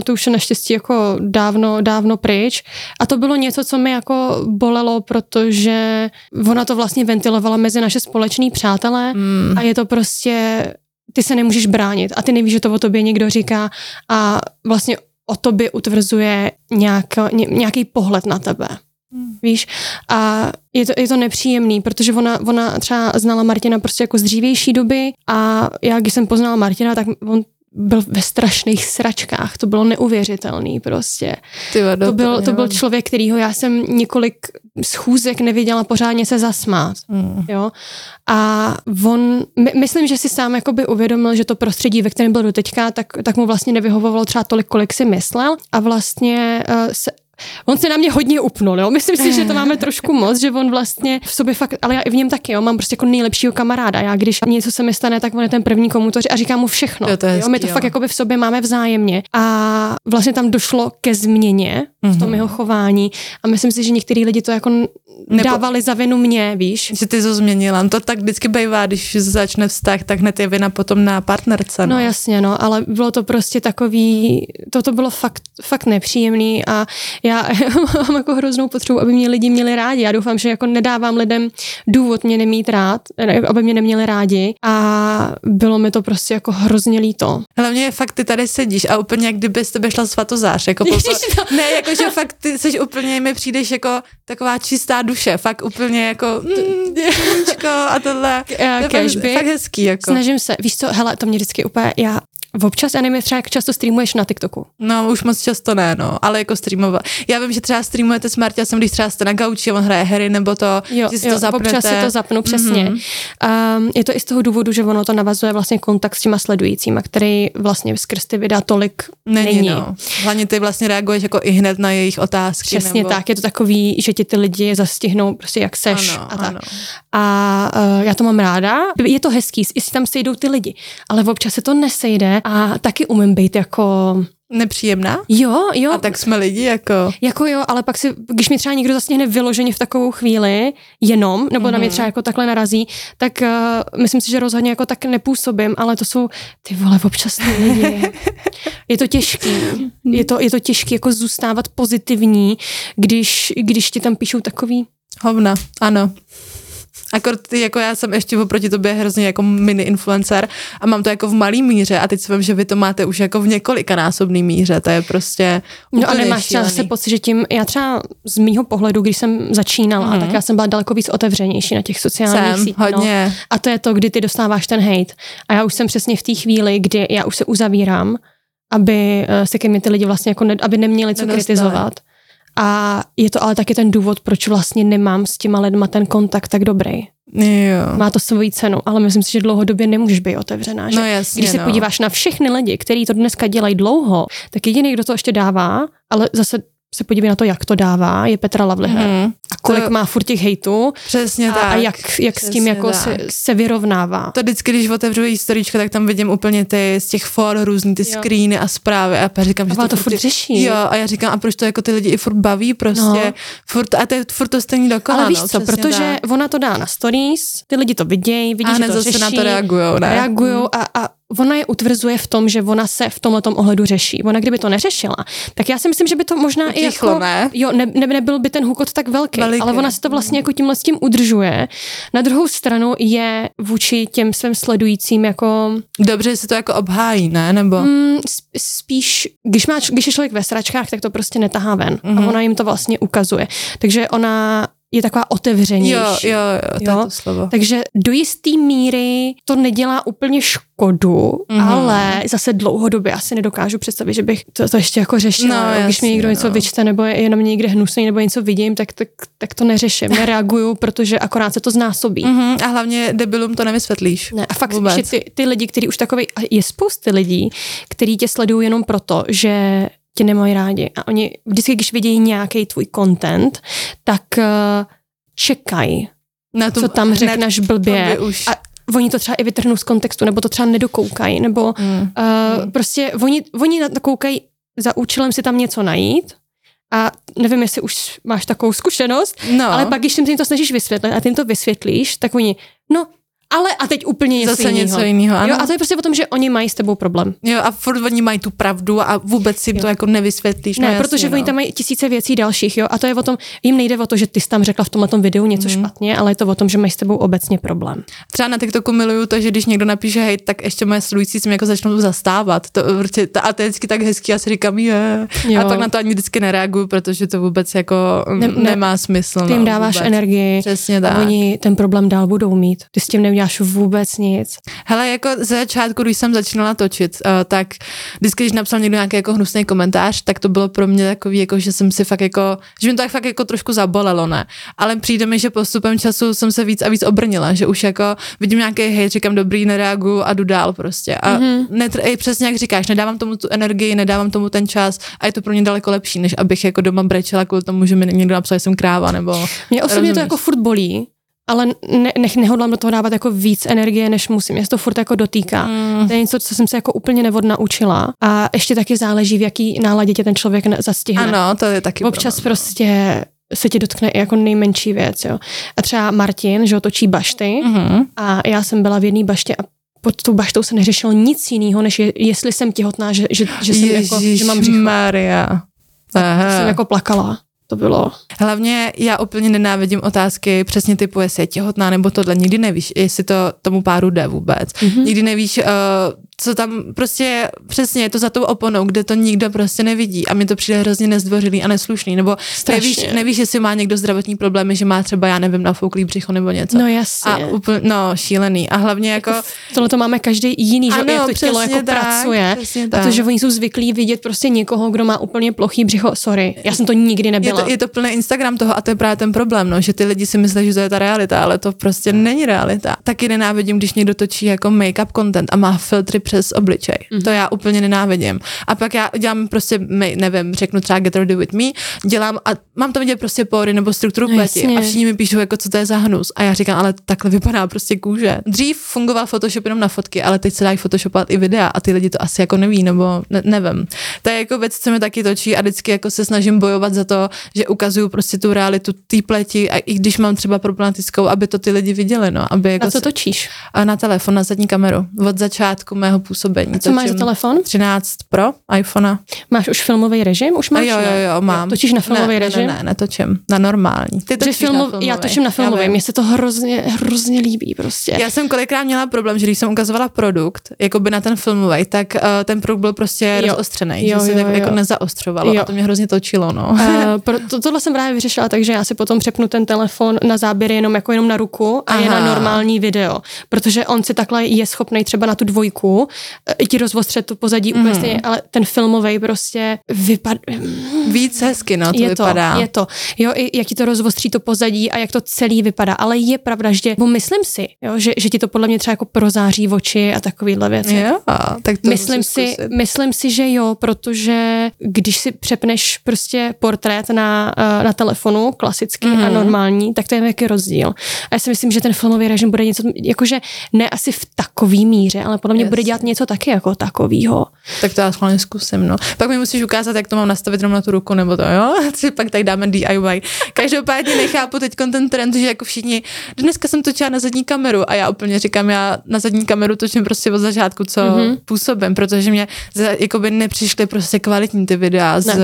Speaker 3: to už je naštěstí jako dávno, dávno pryč. A to bylo něco, co mi jako bolelo, protože ona to vlastně ventilovala mezi naše společní přátelé
Speaker 2: Mm.
Speaker 3: a je to prostě, ty se nemůžeš bránit a ty nevíš, že to o tobě někdo říká a vlastně o tobě utvrzuje nějak, ně, nějaký pohled na tebe.
Speaker 2: Hmm.
Speaker 3: Víš? A je to, je to nepříjemný, protože ona, ona třeba znala Martina prostě jako z dřívější doby a já, když jsem poznala Martina, tak on byl ve strašných sračkách, to bylo neuvěřitelný prostě.
Speaker 2: Ty vado,
Speaker 3: To byl, to byl
Speaker 2: nevadí.
Speaker 3: člověk, kterýho já jsem několik schůzek neviděla pořádně se zasmát.
Speaker 2: Mm.
Speaker 3: Jo? A on, my, myslím, že si sám jakoby uvědomil, že to prostředí, ve kterém byl doteďka, tak, tak mu vlastně nevyhovovalo třeba tolik, kolik si myslel a vlastně uh, se, On se na mě hodně upnul, jo. Myslím si, že to máme trošku moc, že on vlastně v sobě fakt, ale já i v něm taky, jo. Mám prostě jako nejlepšího kamaráda. Já když něco se mi stane, tak on je ten první komu to a říkám mu všechno.
Speaker 2: Jo, to je
Speaker 3: jo. My to
Speaker 2: hezký,
Speaker 3: fakt
Speaker 2: jo.
Speaker 3: jakoby v sobě máme vzájemně. A vlastně tam došlo ke změně v tom
Speaker 2: Mhm.
Speaker 3: jeho chování a myslím si, že některý lidi to jako
Speaker 2: Nepo-
Speaker 3: dávali za vinu mě, víš.
Speaker 2: Že ty to změnila. To tak vždycky bývá, když začne vztah, tak hned je vina potom na partnerce. No,
Speaker 3: No jasně, no, ale bylo to prostě takový, toto bylo fakt, fakt nepříjemný a já mám jako hroznou potřebu, aby mě lidi měli rádi. Já doufám, že jako nedávám lidem důvod mě nemít rád, aby mě neměli rádi a bylo mi to prostě jako hrozně líto.
Speaker 2: Hlavně je fakt, ty tady sedíš a úplně jak kdyby z tebe šla svatozář. Jako
Speaker 3: Ježiš, no.
Speaker 2: ne, jako že fakt ty jsi úplně, mi přijdeš jako taková čistá duše, fakt úplně jako mm, a tohle. To je
Speaker 3: Cashby.
Speaker 2: fakt, fakt hezký. Jako.
Speaker 3: Snažím se, víš co, hele, to mě vždycky úplně, já občas, já nevím, třeba jak často streamuješ na TikToku.
Speaker 2: No, už moc často ne, no, ale jako streamovat. Já vím, že třeba streamujete s Marťasem, když třeba jste na gauči on hraje hry, nebo to,
Speaker 3: Jo,
Speaker 2: si
Speaker 3: jo
Speaker 2: to zapnete.
Speaker 3: občas si to zapnu, přesně.
Speaker 2: Mhm.
Speaker 3: Mm-hmm. Um, je to i z toho důvodu, že ono to navazuje vlastně kontakt s těma sledujícíma, který vlastně skrz ty videa tolik
Speaker 2: Není,
Speaker 3: není.
Speaker 2: no. Hlavně ty vlastně reaguješ jako i hned na jejich otázky.
Speaker 3: Přesně
Speaker 2: nebo...
Speaker 3: tak, je to takový, že ti ty lidi zastihnou prostě jak seš
Speaker 2: Ano,
Speaker 3: a tak.
Speaker 2: ano.
Speaker 3: A uh, já to mám ráda, je to hezký, jestli tam sejdou ty lidi, ale občas se to nesejde a taky umím být jako,
Speaker 2: Nepříjemná?
Speaker 3: jo, jo,
Speaker 2: A tak jsme lidi, jako...
Speaker 3: jako jo, ale pak si, když mi třeba někdo zastihne vyloženě v takovou chvíli, jenom, nebo mm-hmm. na mě třeba jako takhle narazí, tak uh, myslím si, že rozhodně jako tak nepůsobím, ale to jsou ty vole občas lidi. je to těžký. Je to, je to těžký jako zůstávat pozitivní, když, když ti tam píšou takový
Speaker 2: Hovna, ano. Akor ty, jako já jsem ještě oproti tobě hrozně jako mini influencer a mám to jako v malý míře a teď si vím, že vy to máte už jako v několika násobný míře, to je prostě
Speaker 3: No a nemáš třeba
Speaker 2: šílený.
Speaker 3: zase pocit, že tím, já třeba z mýho pohledu, když jsem začínala,
Speaker 2: Mhm.
Speaker 3: mm-hmm. tak já jsem byla daleko víc otevřenější na těch sociálních
Speaker 2: Jsem,
Speaker 3: sítích.
Speaker 2: hodně.
Speaker 3: No. A to je to, kdy ty dostáváš ten hate. A já už jsem přesně v té chvíli, kdy já už se uzavírám, aby eh, se ke mně ty lidi vlastně jako ne, aby neměli co
Speaker 2: Nedostali.
Speaker 3: kritizovat. A je to ale taky ten důvod, proč vlastně nemám s těma lidma ten kontakt tak dobrý.
Speaker 2: Jo.
Speaker 3: Má to svoji cenu, ale myslím si, že dlouhodobě nemůžeš být otevřená. Že?
Speaker 2: No jasně,
Speaker 3: Když se
Speaker 2: no.
Speaker 3: podíváš na všechny lidi, kteří to dneska dělají dlouho, tak jediný, kdo to ještě dává, ale zase se podívej na to, jak to dává, je Petra Lavliher.
Speaker 2: Mhm.
Speaker 3: A kolik
Speaker 2: To-
Speaker 3: má furt těch hejtů
Speaker 2: Přesně
Speaker 3: a,
Speaker 2: tak.
Speaker 3: a jak, jak s tím jako se,
Speaker 2: tak.
Speaker 3: se vyrovnává.
Speaker 2: To vždycky, když otevřu její storíčka, tak tam vidím úplně ty z těch for různý ty
Speaker 3: Jo.
Speaker 2: screeny a zprávy a já říkám, že
Speaker 3: A ona to furt
Speaker 2: ty-
Speaker 3: řeší.
Speaker 2: Jo, a já říkám, a proč to jako ty lidi i furt baví prostě,
Speaker 3: No.
Speaker 2: furt, a to je furt to stejný dokola,
Speaker 3: Ale víš
Speaker 2: no,
Speaker 3: co, protože
Speaker 2: tak.
Speaker 3: ona to dá na stories, ty lidi to vidějí, vidí,
Speaker 2: a
Speaker 3: že to
Speaker 2: zase
Speaker 3: řeší,
Speaker 2: na to reagujou, ne?
Speaker 3: reagujou a, a ona je utvrzuje v tom, že ona se v tomhle ohledu řeší. Ona kdyby to neřešila, tak já si myslím, že by to možná
Speaker 2: Utichlo,
Speaker 3: i jako...
Speaker 2: ne?
Speaker 3: Jo, ne, ne, nebyl by ten hukot tak velký,
Speaker 2: Veliký.
Speaker 3: ale ona se to vlastně jako tímhle s tím udržuje. Na druhou stranu je vůči těm svým sledujícím jako
Speaker 2: Dobře, že se to jako obhájí, ne? Nebo...
Speaker 3: Mm, sp- spíš, když, má, když je člověk ve sračkách, tak to prostě netahá ven. Mm-hmm.
Speaker 2: Mhm.
Speaker 3: A ona jim to vlastně ukazuje. Takže ona je taková otevřenější.
Speaker 2: Jo, jo, jo, to
Speaker 3: Jo.
Speaker 2: to slovo.
Speaker 3: Takže do jisté míry to nedělá úplně škodu,
Speaker 2: Mhm.
Speaker 3: mm-hmm. ale zase dlouhodobě asi nedokážu představit, že bych to, to ještě jako řešila.
Speaker 2: No,
Speaker 3: jo. Když mi někdo něco
Speaker 2: no.
Speaker 3: vyčte nebo je jenom někde hnusný nebo něco vidím, tak, tak, tak to neřeším, nereaguju, protože akorát se to znásobí.
Speaker 2: Mhm, a hlavně debilům to nevysvětlíš.
Speaker 3: Ne, a fakt,
Speaker 2: Vůbec.
Speaker 3: že ty, ty lidi, kteří už takový, je spousty lidí, kteří tě sledují jenom proto, že tě nemají rádi. A oni vždycky, když vidějí nějaký tvůj content, tak uh, čekají,
Speaker 2: Na tu,
Speaker 3: co tam řekneš blbě.
Speaker 2: to by už...
Speaker 3: A oni to třeba i vytrhnou z kontextu, nebo to třeba nedokoukají, nebo
Speaker 2: Mm.
Speaker 3: uh, prostě oni, oni na to koukají za účelem si tam něco najít a nevím, jestli už máš takovou zkušenost,
Speaker 2: No,
Speaker 3: ale pak, když jim to snažíš vysvětlit a ty jim to vysvětlíš, tak oni, no, ale a teď úplně něco
Speaker 2: zase
Speaker 3: jiného.
Speaker 2: něco jiného, ano.
Speaker 3: Jo, a to je prostě o tom, že oni mají s tebou problém.
Speaker 2: Jo, a furt oni mají tu pravdu a vůbec si to jako nevysvětlíš.
Speaker 3: Ne,
Speaker 2: no, jasně,
Speaker 3: protože
Speaker 2: no.
Speaker 3: oni tam mají tisíce věcí dalších, jo, a to je o tom, jim nejde o to, že ty jsi tam řekla v tomhle videu něco mm. špatně, ale je to o tom, že mají s tebou obecně problém.
Speaker 2: Třeba na TikToku miluju to, že když někdo napíše hej, tak ještě moje sledující se mi jako začnou zastávat. To, a to je vždycky tak hezký, já si říkám, je.
Speaker 3: Jo.
Speaker 2: A pak na to ani vždycky nereaguju, protože to vůbec jako
Speaker 3: Ne-
Speaker 2: ne,
Speaker 3: ne-
Speaker 2: nemá smysl.
Speaker 3: Ty jim
Speaker 2: no,
Speaker 3: dáváš
Speaker 2: vůbec.
Speaker 3: energii
Speaker 2: Přesně
Speaker 3: a
Speaker 2: tak.
Speaker 3: oni ten problém dál budou mít. Ty s tím neuděláš vůbec nic.
Speaker 2: Hele, jako ze začátku, když jsem začínala točit, uh, tak vždycky, když napsal někdo nějaký jako hnusný komentář, tak to bylo pro mě takový, jako, že jsem si fakt jako, že mi to tak fakt jako trošku zabolelo, ne? Ale přijde mi, že postupem času jsem se víc a víc obrnila, že už jako vidím nějaký hej, říkám dobrý, nereaguju a jdu dál prostě. A
Speaker 3: Mhm.
Speaker 2: mm-hmm. netr- ej, přesně jak říkáš, nedávám tomu tu energii, nedávám tomu ten čas a je to pro mě daleko lepší, než abych jako doma brečela kvůli tomu, že mi někdo napsal, že jsem kráva, nebo
Speaker 3: Mě osobně
Speaker 2: Rozumíš.
Speaker 3: to jako furt bolí, ale ne, nech, nehodlám do toho dávat jako víc energie, než musím. Mě se to furt jako dotýká.
Speaker 2: Mm.
Speaker 3: To je něco, co jsem se jako úplně nevodnaučila. A ještě taky záleží, v jaký náladě tě ten člověk ne- zastihne.
Speaker 2: Ano, to je taky
Speaker 3: Občas
Speaker 2: problém, no.
Speaker 3: prostě se ti dotkne i jako nejmenší věc, jo. A třeba Martin, že ho točí bašty
Speaker 2: Mhm.
Speaker 3: a já jsem byla v jedné baště a pod tou baštou se neřešilo nic jiného, než je, jestli jsem těhotná, že, že, že, jsem jako, že mám břicho.
Speaker 2: Maria.
Speaker 3: Jsem jako plakala. To bylo.
Speaker 2: Hlavně já úplně nenávidím otázky přesně typu, jestli je těhotná nebo tohle. Nikdy nevíš, jestli to tomu páru jde vůbec.
Speaker 3: Mhm.
Speaker 2: Mm-hmm. Nikdy nevíš, uh, co tam prostě přesně je to za tou oponou, kde to nikdo prostě nevidí a mi to přijde hrozně nezdvořilý a neslušný. Nebo
Speaker 3: Strašně.
Speaker 2: nevíš, nevíš, jestli má někdo zdravotní problémy, že má třeba, já nevím, nafouklý břicho nebo něco.
Speaker 3: No jasně.
Speaker 2: a úplně, no, šílený. A hlavně jako,
Speaker 3: Tohle to máme každý jiný, že
Speaker 2: Ano,
Speaker 3: jak to tělo jako
Speaker 2: tak,
Speaker 3: pracuje.
Speaker 2: tak.
Speaker 3: Protože oni jsou zvyklí vidět prostě někoho, kdo má úplně plochý břicho. Sorry, já jsem to nikdy
Speaker 2: je
Speaker 3: nebyla.
Speaker 2: to, je to plný Instagram toho a to je právě ten problém, no, že ty lidi si myslí, že to je ta realita, ale to prostě není realita. Taky nenávidím, když někdo točí jako make-up content a má filtry přes obličej.
Speaker 3: Mhm.
Speaker 2: Mm-hmm. To já úplně nenávidím. A pak já dělám prostě, nevím, řeknu třeba Get Ready With Me, dělám a mám tam vidět prostě pory nebo strukturu
Speaker 3: No
Speaker 2: pleti
Speaker 3: jasně.
Speaker 2: a všichni mi píšou, jako co to je za hnus. A já říkám, ale takhle vypadá prostě kůže. Dřív fungoval Photoshop jenom na fotky, ale teď se dají photoshopovat i videa a ty lidi to asi jako neví, nebo ne, nevím. To je jako věc, co mi taky točí a vždycky jako se snažím bojovat za to, že ukazuju prostě tu realitu té pleti a i když mám třeba problematickou, aby to ty lidi viděli, no, aby jako
Speaker 3: Na co točíš?
Speaker 2: a na telefon, na zadní kameru, od začátku mého působení.
Speaker 3: A co máš za telefon?
Speaker 2: 13 Pro, iPhone.
Speaker 3: Máš už filmový režim? Už
Speaker 2: A
Speaker 3: máš?
Speaker 2: jo, jo,
Speaker 3: ne?
Speaker 2: jo, mám.
Speaker 3: Točíš na filmový
Speaker 2: ne,
Speaker 3: režim?
Speaker 2: Ne, ne, netočím, na normální. Ty točíš
Speaker 3: filmu,
Speaker 2: na filmový.
Speaker 3: já točím na filmový, mně se to hrozně, hrozně líbí prostě.
Speaker 2: Já jsem kolikrát měla problém, že když jsem ukazovala produkt, jako by na ten filmový, tak uh, ten produkt byl prostě
Speaker 3: Jo.
Speaker 2: rozostřený,
Speaker 3: Jo,
Speaker 2: že se
Speaker 3: jo,
Speaker 2: tak
Speaker 3: jo.
Speaker 2: jako nezaostřovalo
Speaker 3: Jo.
Speaker 2: a to mě hrozně točilo, no.
Speaker 3: Uh, pro, to, tohle jsem právě vyřešila, takže já si potom přepnu ten telefon na záběry jenom jako jenom na ruku a je
Speaker 2: Aha.
Speaker 3: na normální video, protože on si takhle je schopný třeba na tu dvojku i ti rozvostřet to pozadí mm. úplně stejně, ale ten filmový prostě vypadá,
Speaker 2: Víc hezky, no, to
Speaker 3: je
Speaker 2: vypadá.
Speaker 3: to, je to. Jo, i jak ti to rozvostří to pozadí a jak to celý vypadá, ale je pravda, že, bo myslím si, jo, že, že ti to podle mě třeba jako prozáří oči a takovýhle věci.
Speaker 2: Jo, tak to
Speaker 3: Myslím si, myslím si, že jo, protože když si přepneš prostě portrét na, eh, na telefonu, klasický mm. a
Speaker 2: Mhm.
Speaker 3: normální, tak to je jaký rozdíl. A já si myslím, že ten filmový režim bude něco, jakože ne asi v takový míře, ale podle mě
Speaker 2: Jasně.
Speaker 3: bude udělat něco taky jako takového.
Speaker 2: Tak to já schválně zkusím, no. Pak mi musíš ukázat, jak to mám nastavit jenom na tu ruku, nebo to, jo? Si pak tak dáme DIY. Každopádně nechápu teď ten trend, že jako všichni, dneska jsem točila na zadní kameru a já úplně říkám, já na zadní kameru točím prostě od začátku, co mm-hmm. působím, protože mě jakoby nepřišly prostě kvalitní ty videa z,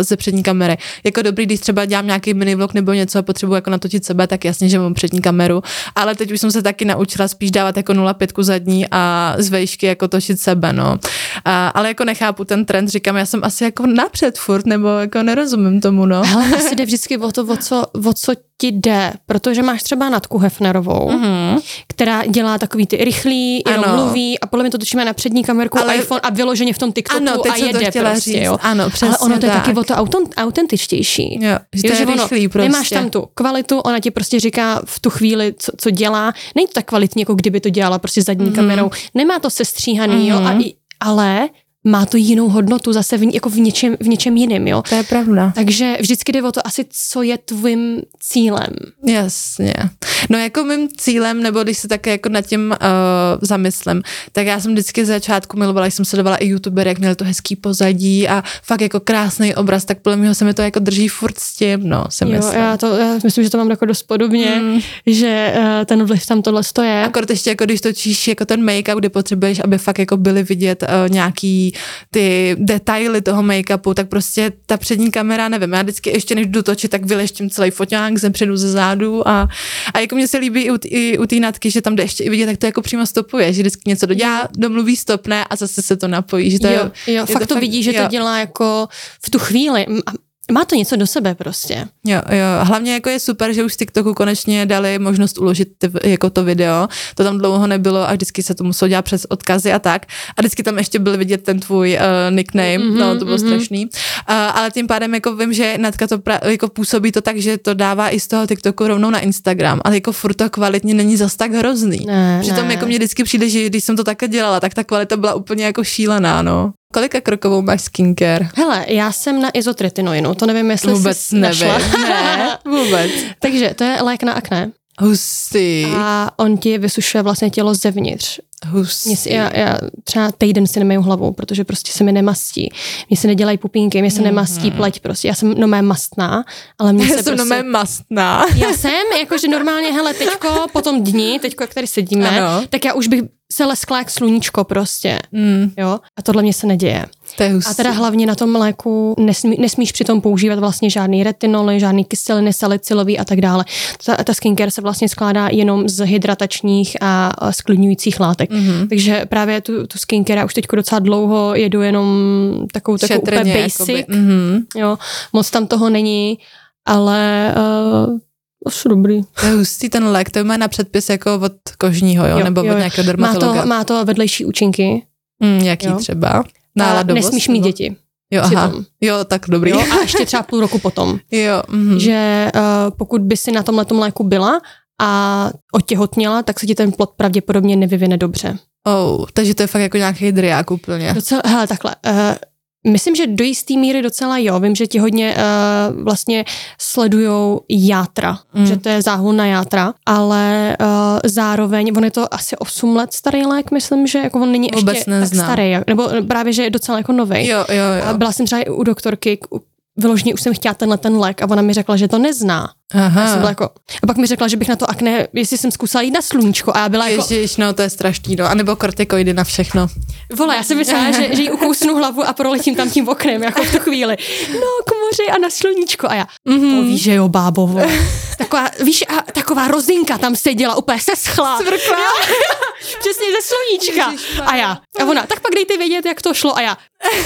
Speaker 2: ze přední kamery. Jako dobrý, když třeba dělám nějaký mini vlog nebo něco a potřebuji jako natočit sebe, tak jasně, že mám přední kameru, ale teď už jsem se taky naučila spíš dávat jako 0,5 zadní a z vejšky jako točit sebe, no. A, ale jako nechápu ten trend, říkám, já jsem asi jako napřed furt, nebo jako nerozumím tomu, no.
Speaker 3: Ale asi jde vždycky o to, o co, o co ti jde, protože máš třeba Natku Hefnerovou, mm-hmm. která dělá takový ty rychlý, jenom ano. mluví a podle mě to točíme na přední kamerku ale... iPhone a vyloženě v tom TikToku
Speaker 2: ano, teď
Speaker 3: a jede
Speaker 2: to
Speaker 3: prostě,
Speaker 2: říct.
Speaker 3: jo.
Speaker 2: Ano, přesně
Speaker 3: Ale ono to je
Speaker 2: tak.
Speaker 3: taky o to autent, autentičtější.
Speaker 2: Jo, že to je
Speaker 3: že ono,
Speaker 2: rychlý prostě.
Speaker 3: Nemáš tam tu kvalitu, ona ti prostě říká v tu chvíli, co, co dělá. Není to tak kvalitní, jako kdyby to dělala prostě zadní mm-hmm. kamerou. Nemá to sestříhaný, mm-hmm. jo, a,
Speaker 2: Mhm.
Speaker 3: ale má to jinou hodnotu zase v, jako v něčem, v něčem jiném, jo.
Speaker 2: To je pravda.
Speaker 3: Takže vždycky jde o to asi, co je tvým cílem.
Speaker 2: Jasně. No jako mým cílem, nebo když se také jako nad tím uh, zamyslím, tak já jsem vždycky z začátku milovala, když jsem sledovala i youtubery, jak měli to hezký pozadí a fakt jako krásný obraz, tak podle mě se mi to jako drží furt s tím, no, si
Speaker 3: Jo,
Speaker 2: myslím.
Speaker 3: já, to, já myslím, že to mám jako dost podobně,
Speaker 2: Mm.
Speaker 3: že uh, ten vliv tam tohle to je.
Speaker 2: Akord ještě jako když točíš jako ten make-up, kde potřebuješ, aby fakt jako byly vidět uh, nějaký ty detaily toho make-upu, tak prostě ta přední kamera, nevím, já vždycky ještě než jdu točit, tak vyleštím celý foťák ze předu, ze zádu a, a jako mně se líbí i u, i u té natky, že tam jde ještě i vidět, tak to jako přímo stopuje, že vždycky něco dodělá, domluví, stopne a zase se to napojí, že to
Speaker 3: jo,
Speaker 2: je,
Speaker 3: jo,
Speaker 2: je
Speaker 3: fakt to,
Speaker 2: fakt-
Speaker 3: vidí, že
Speaker 2: jo.
Speaker 3: to dělá jako v tu chvíli. Má to něco do sebe prostě.
Speaker 2: Jo, jo, hlavně jako je super, že už z TikToku konečně dali možnost uložit ty, jako to video, to tam dlouho nebylo a vždycky se to muselo dělat přes odkazy a tak a vždycky tam ještě byl vidět ten tvůj uh, nickname, mm-hmm, no to bylo mm-hmm. strašný, uh, ale tím pádem jako vím, že Natka to pra, jako působí to tak, že to dává i z toho TikToku rovnou na Instagram, ale jako furt to kvalitně není zas tak hrozný.
Speaker 3: Ne,
Speaker 2: Přitom
Speaker 3: ne.
Speaker 2: jako mě vždycky přijde, že když jsem to také dělala, tak ta kvalita byla úplně jako šílená, no. Kolika krokovou máš skincare?
Speaker 3: Hele, já jsem na izotretinoinu, to nevím, jestli
Speaker 2: Vůbec
Speaker 3: jsi
Speaker 2: nevím.
Speaker 3: našla.
Speaker 2: Ne, vůbec.
Speaker 3: Takže to je lék na akné
Speaker 2: Hustý.
Speaker 3: a on ti vysušuje vlastně tělo zevnitř.
Speaker 2: Hustý.
Speaker 3: Mě si, já, já třeba týden si nemiju hlavu, protože prostě se mi nemastí. Mně se nedělají pupínky, mě se nemastí pleť prostě. Já jsem nomé mastná, ale mě
Speaker 2: Já
Speaker 3: se
Speaker 2: jsem
Speaker 3: prostě...
Speaker 2: prostě... mastná.
Speaker 3: Já jsem, jakože normálně, hele, teďko, po tom dni, teďko, jak tady sedíme,
Speaker 2: Ano.
Speaker 3: tak já už bych se leskla jak sluníčko prostě,
Speaker 2: Mm,
Speaker 3: jo, a tohle mě se neděje.
Speaker 2: To je hustý.
Speaker 3: A teda hlavně na tom léku nesmí, nesmíš přitom používat vlastně žádný retinoly, žádný kyseliny salicylový a tak dále. Ta, ta skincare se vlastně skládá jenom z hydratačních a, sklidňujících látek.
Speaker 2: Mhm.
Speaker 3: Takže právě tu, tu skincare já už teď docela dlouho jedu jenom takovou, takovou úplně
Speaker 2: Šetrně,
Speaker 3: basic,
Speaker 2: jakoby. Mhm.
Speaker 3: jo, moc tam toho není, ale uh, asi dobrý.
Speaker 2: To je hustý ten lék, to má na předpis jako od kožního, jo?
Speaker 3: Jo,
Speaker 2: Nebo
Speaker 3: jo,
Speaker 2: od nějakého
Speaker 3: Má
Speaker 2: dermatologa.
Speaker 3: to, má to vedlejší účinky.
Speaker 2: Mm, jaký
Speaker 3: jo.
Speaker 2: třeba? Náladovost?
Speaker 3: nesmíš mít
Speaker 2: nebo-
Speaker 3: děti.
Speaker 2: Jo, aha.
Speaker 3: přitom.
Speaker 2: Jo, tak dobrý.
Speaker 3: Jo, a ještě třeba půl roku potom.
Speaker 2: jo mhm.
Speaker 3: že uh, pokud by si na tomhle léku byla a otěhotněla, tak se ti ten plod pravděpodobně nevyvine dobře.
Speaker 2: Oh, takže to je fakt jako nějaký driák úplně.
Speaker 3: Docela, hele, takhle. Uh, myslím, že do jisté míry docela jo. Vím, že ti hodně uh, vlastně sledujou játra,
Speaker 2: Mm.
Speaker 3: že to je záhul na játra, ale uh, zároveň, on je to asi 8 let starý lék, myslím, že jako on není
Speaker 2: Vůbec
Speaker 3: ještě tak
Speaker 2: neznám.
Speaker 3: starý, jak- nebo právě, že je docela jako nový.
Speaker 2: Jo, jo,
Speaker 3: A
Speaker 2: jo.
Speaker 3: byla jsem třeba i u doktorky, vyloženě už jsem chtěla tenhle ten lék a ona mi řekla, že to nezná. A, já jsem
Speaker 2: Aha.
Speaker 3: byla jako, a pak mi řekla, že bych na to akné, jestli jsem zkusila jít na sluníčko a já byla jako,
Speaker 2: Ježiš, no to je strašný, no. A nebo kortikoidy na všechno.
Speaker 3: vole, já jsem myslela, že, že jí ukousnu hlavu a proletím tam tím oknem, jako v tu chvíli. No, k moři a na sluníčko. A já, mm-hmm. to víš, že jo, bábo, vole. Taková, víš, a taková rozinka tam seděla, úplně se schla.
Speaker 2: Svrkla.
Speaker 3: Přesně ze sluníčka.
Speaker 2: Ježišmarja.
Speaker 3: A já, a ona, tak pak dejte vědět, jak to šlo. A já,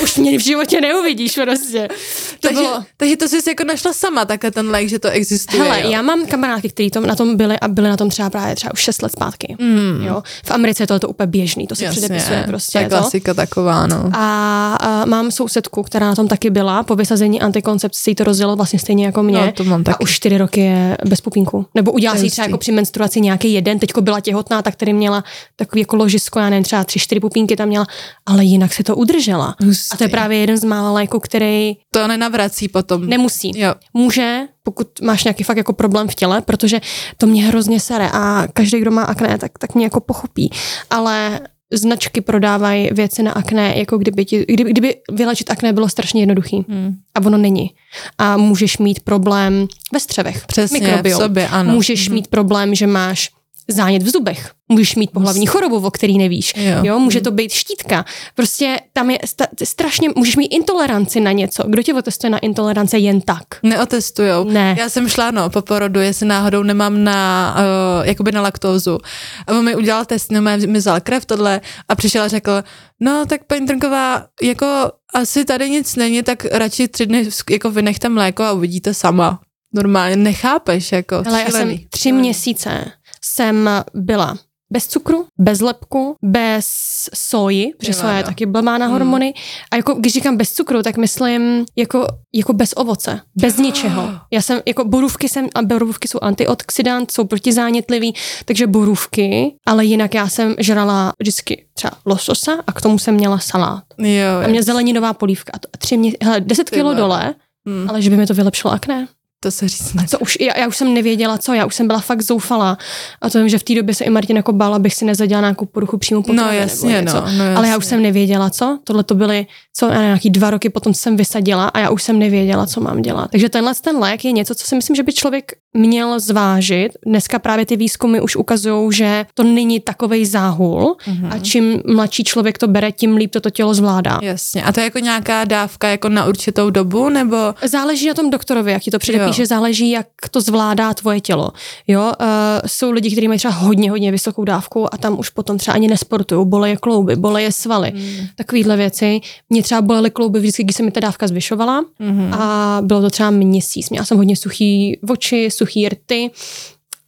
Speaker 3: už mě v životě neuvidíš prostě. To
Speaker 2: takže,
Speaker 3: bylo,
Speaker 2: takže to jsi jako našla sama, takhle ten lék, že to existuje.
Speaker 3: Hele,
Speaker 2: jo?
Speaker 3: já mám kamarádky, kteří tom, na tom byli a byli na tom třeba právě třeba už 6 let zpátky.
Speaker 2: Mm.
Speaker 3: Jo? V Americe je to, to úplně běžný, to se předepisuje prostě.
Speaker 2: to je
Speaker 3: to.
Speaker 2: klasika taková, no.
Speaker 3: A, a mám sousedku, která na tom taky byla, po vysazení antikoncepce si to rozdělilo vlastně stejně jako mě.
Speaker 2: No, to mám taky.
Speaker 3: A už čtyři roky je bez pupínku. Nebo
Speaker 2: To
Speaker 3: si třeba jako při menstruaci nějaký jeden, teďko byla těhotná, tak tady měla takový jako ložisko, já nevím, třeba tři, čtyři pupínky tam měla, ale jinak si to udržela.
Speaker 2: Hustý.
Speaker 3: A to je právě jeden z mála léků, který
Speaker 2: To nenavrací potom.
Speaker 3: nemusí.
Speaker 2: Jo.
Speaker 3: Může, pokud máš nějaký fakt jako problém v těle, protože to mě hrozně sere a každý, kdo má akné, tak, tak mě jako pochopí. Ale značky prodávají věci na akné, jako kdyby, ti, kdyby, kdyby vylečit akné bylo strašně jednoduchý.
Speaker 2: Hmm.
Speaker 3: A ono není. A můžeš mít problém ve střevech.
Speaker 2: Přesně,
Speaker 3: mikrobiom.
Speaker 2: v sobě, ano.
Speaker 3: Můžeš
Speaker 2: Mhm.
Speaker 3: mít problém, že máš zánět v zubech. Můžeš mít pohlavní chorobu, o který nevíš.
Speaker 2: Jo.
Speaker 3: Jo, může to být štítka. Prostě tam je sta- strašně, můžeš mít intoleranci na něco. Kdo tě otestuje na intolerance jen tak?
Speaker 2: Neotestujou.
Speaker 3: Ne.
Speaker 2: Já jsem šla, no, po porodu, jestli náhodou nemám na, uh, jakoby na laktózu. A on mi udělal test, no, mi vzal krev, tohle a přišel a řekl, no, tak paní Trnková, jako asi tady nic není, tak radši tři dny jako vynechte mléko a uvidíte sama. Normálně nechápeš, jako
Speaker 3: Ale já jsem
Speaker 2: šílený.
Speaker 3: tři měsíce jsem byla bez cukru, bez lepku, bez soji, protože soja je taky blbá na hormony. A jako, když říkám bez cukru, tak myslím jako, jako bez ovoce, bez ničeho. Já jsem, jako borůvky jsem, a borůvky jsou antioxidant, jsou protizánětlivý, takže borůvky, ale jinak já jsem žrala vždycky třeba lososa a k tomu jsem měla salát.
Speaker 2: Jo,
Speaker 3: A mě zeleninová polívka. A tři mě, hele, 10
Speaker 2: Ty
Speaker 3: kilo dole,
Speaker 2: hm,
Speaker 3: ale že by mi to vylepšilo akné.
Speaker 2: To se říct ne.
Speaker 3: Co už, já, já už jsem nevěděla co, já už jsem byla fakt zoufalá. A to vím, že v té době se i Martin jako bál, abych si nezadělala nějakou poruchu přímo potravy.
Speaker 2: No
Speaker 3: nebo
Speaker 2: jasně,
Speaker 3: něco.
Speaker 2: no, no jasně.
Speaker 3: Ale já už jsem nevěděla, co. Tohle to byly, co, já nějaký dva roky potom jsem vysadila a já už jsem nevěděla, co mám dělat. Takže tenhle ten lék je něco, co si myslím, že by člověk měl zvážit. Dneska právě ty výzkumy už ukazují, že to není takovej záhul
Speaker 2: Mhm.
Speaker 3: a čím mladší člověk to bere, tím líp to, to tělo zvládá.
Speaker 2: Jasně. A to je jako nějaká dávka jako na určitou dobu, nebo...
Speaker 3: Záleží na tom doktorovi, jak ti to předepíše, záleží, jak to zvládá tvoje tělo. Jo, uh, jsou lidi, kteří mají třeba hodně, hodně vysokou dávku a tam už potom třeba ani nesportují, boleje klouby, boleje svaly,
Speaker 2: Mm.
Speaker 3: takovýhle věci. Mě třeba bolely klouby vždycky, když se mi ta dávka zvyšovala
Speaker 2: Mhm.
Speaker 3: a bylo to třeba měsíc. Měla jsem hodně suchý oči, suchý rty,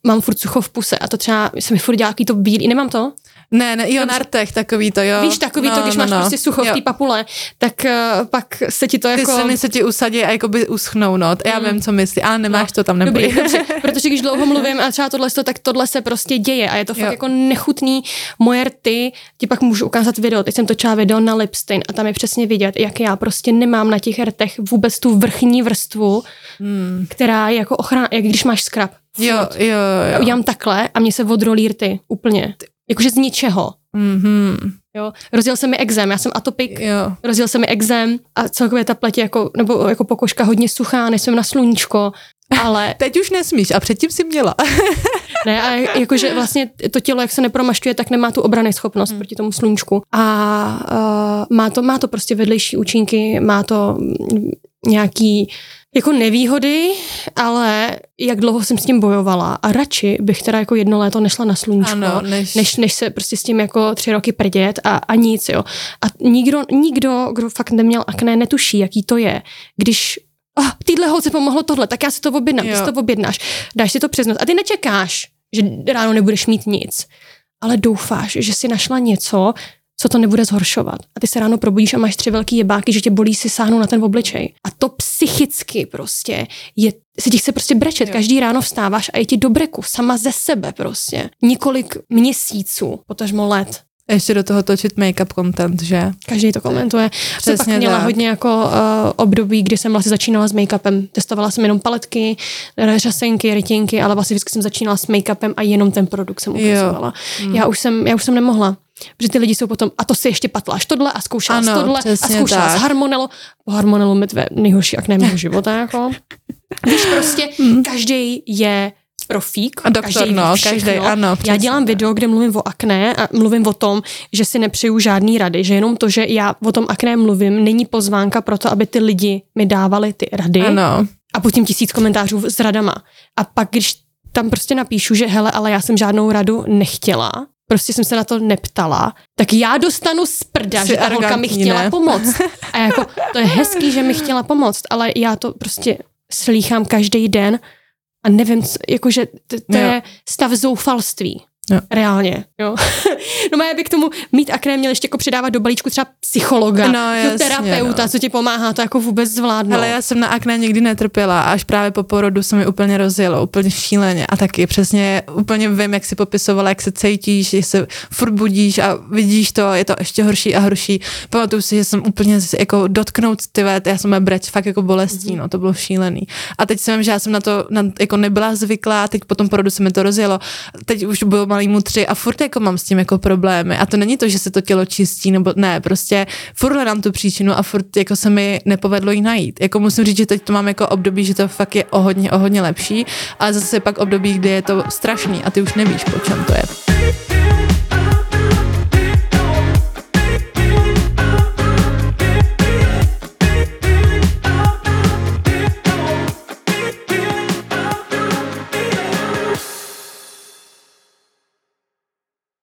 Speaker 3: mám furt sucho v puse a to třeba se mi furt dělá to bílý, nemám to?
Speaker 2: Ne, ne, jo, na rtech takový to, jo.
Speaker 3: Víš, takový to, když máš prostě sucho v
Speaker 2: Jo.
Speaker 3: té papule, tak uh, pak se ti to
Speaker 2: Ty
Speaker 3: jako...
Speaker 2: sliny se ti usadí a jakoby uschnou, no. Já
Speaker 3: Mm.
Speaker 2: vím, co myslí, ale nemáš
Speaker 3: No.
Speaker 2: to tam, neboj.
Speaker 3: Dobrý, dobře, protože když dlouho mluvím a třeba tohle, tak tohle se prostě děje a je to fakt
Speaker 2: Jo.
Speaker 3: jako nechutný. Moje rty, ti pak můžu ukázat video, teď jsem točila video na Lipstein a tam je přesně vidět, jak já prostě nemám na těch rtech vůbec tu vrchní vrstvu,
Speaker 2: Hmm.
Speaker 3: která je jako ochrana, jak když máš skrab.
Speaker 2: Jo, jo,
Speaker 3: Já
Speaker 2: jo.
Speaker 3: udělám takhle a mě se odrolí rty, úplně. Jakože z ničeho.
Speaker 2: Mhm.
Speaker 3: Jo. Rozjel se mi exém, já jsem atopik,
Speaker 2: Jo.
Speaker 3: rozjel se mi exém a celkově ta pleť jako, nebo jako pokožka hodně suchá, nejsem na sluníčko, ale
Speaker 2: Teď už nesmíš a předtím si měla.
Speaker 3: Ne, a jakože vlastně to tělo, jak se nepromašťuje, tak nemá tu obrany schopnost hmm. proti tomu sluníčku. A uh, má, to, má to prostě vedlejší účinky, má to nějaký jako nevýhody, ale jak dlouho jsem s tím bojovala a radši bych teda jako jedno léto nešla na sluníčko,
Speaker 2: Ano, než-
Speaker 3: než, než se prostě s tím jako tři roky prdět a, a nic, jo. A nikdo, nikdo, kdo fakt neměl akné, netuší, jaký to je, když oh, týdle holce pomohlo tohle, tak já si to objednám, ty
Speaker 2: Jo.
Speaker 3: si to objednáš, dáš si to přes noc a ty nečekáš, že ráno nebudeš mít nic, ale doufáš, že si našla něco, co to nebude zhoršovat. A ty se ráno probudíš a máš tři velký jebáky, že tě bolí si sáhnou na ten obličej. A to psychicky prostě je, se ti chce prostě brečet.
Speaker 2: Jo.
Speaker 3: Každý ráno vstáváš a je ti do breku, sama ze sebe prostě. Několik měsíců, potažmo let.
Speaker 2: Ještě do toho točit make-up content, že?
Speaker 3: Každý to komentuje. Jsem pak
Speaker 2: Přesně
Speaker 3: měla
Speaker 2: tak.
Speaker 3: hodně jako uh, období, kdy jsem vlastně začínala s make-upem. Testovala jsem jenom paletky, řasenky, rytinky, ale vlastně vždycky jsem začínala s make-upem a jenom ten produkt jsem ukazovala. Já už jsem, já už jsem nemohla. Protože ty lidi jsou potom, a to si ještě patláš tohle a zkoušela
Speaker 2: Ano,
Speaker 3: tohle a
Speaker 2: přesně
Speaker 3: zkoušela
Speaker 2: tak.
Speaker 3: s harmonelu. Po harmonelu mi tvé nejhorší akné mého života. Jako. Víš, prostě každý je profík.
Speaker 2: A doktor,
Speaker 3: každý ví
Speaker 2: no, ano,
Speaker 3: Já
Speaker 2: přesně
Speaker 3: dělám
Speaker 2: tak.
Speaker 3: video, kde mluvím o akné a mluvím o tom, že si nepřeju žádný rady, že jenom to, že já o tom akné mluvím, není pozvánka pro to, aby ty lidi mi dávali ty rady
Speaker 2: Ano.
Speaker 3: a potom tisíc komentářů s radama. A pak, když tam prostě napíšu, že hele, ale já jsem žádnou radu nechtěla, prostě jsem se na to neptala, tak já dostanu z prda, že ta holka mi chtěla
Speaker 2: ne?
Speaker 3: pomoct. A jako, to je hezký, že mi chtěla pomoct, ale já to prostě slýchám každý den a nevím, co, jakože to, to je stav zoufalství.
Speaker 2: Jo.
Speaker 3: Reálně, jo. no má by k tomu mít akné měl ještě jako přidávat do balíčku třeba psychologa,
Speaker 2: No, jasně,
Speaker 3: terapeuta,
Speaker 2: no.
Speaker 3: co ti pomáhá to jako vůbec zvládnout.
Speaker 2: Ale já jsem na akné nikdy netrpěla a až právě po porodu se mi úplně rozjelo, úplně šíleně a taky přesně úplně vím, jak si popisovala, jak se cítíš, že se furt budíš a vidíš to, je to ještě horší a horší. Pamatuju si, že jsem úplně jako dotknout ty vet, já jsem breč fakt jako bolestí, no to bylo šílený. A teď jsem, že já jsem na to na, jako nebyla zvyklá, teď po tom porodu se mi to rozjelo, teď už bylo malýmu tři a furt jako mám s tím jako problémy. A to není to, že se to tělo čistí, nebo ne, prostě furt hledám tu příčinu a furt jako se mi nepovedlo jí najít. Jako musím říct, že teď to mám jako období, že to fakt je o hodně, o hodně lepší, ale zase pak období, kdy je to strašný a ty už nevíš, po čem to je.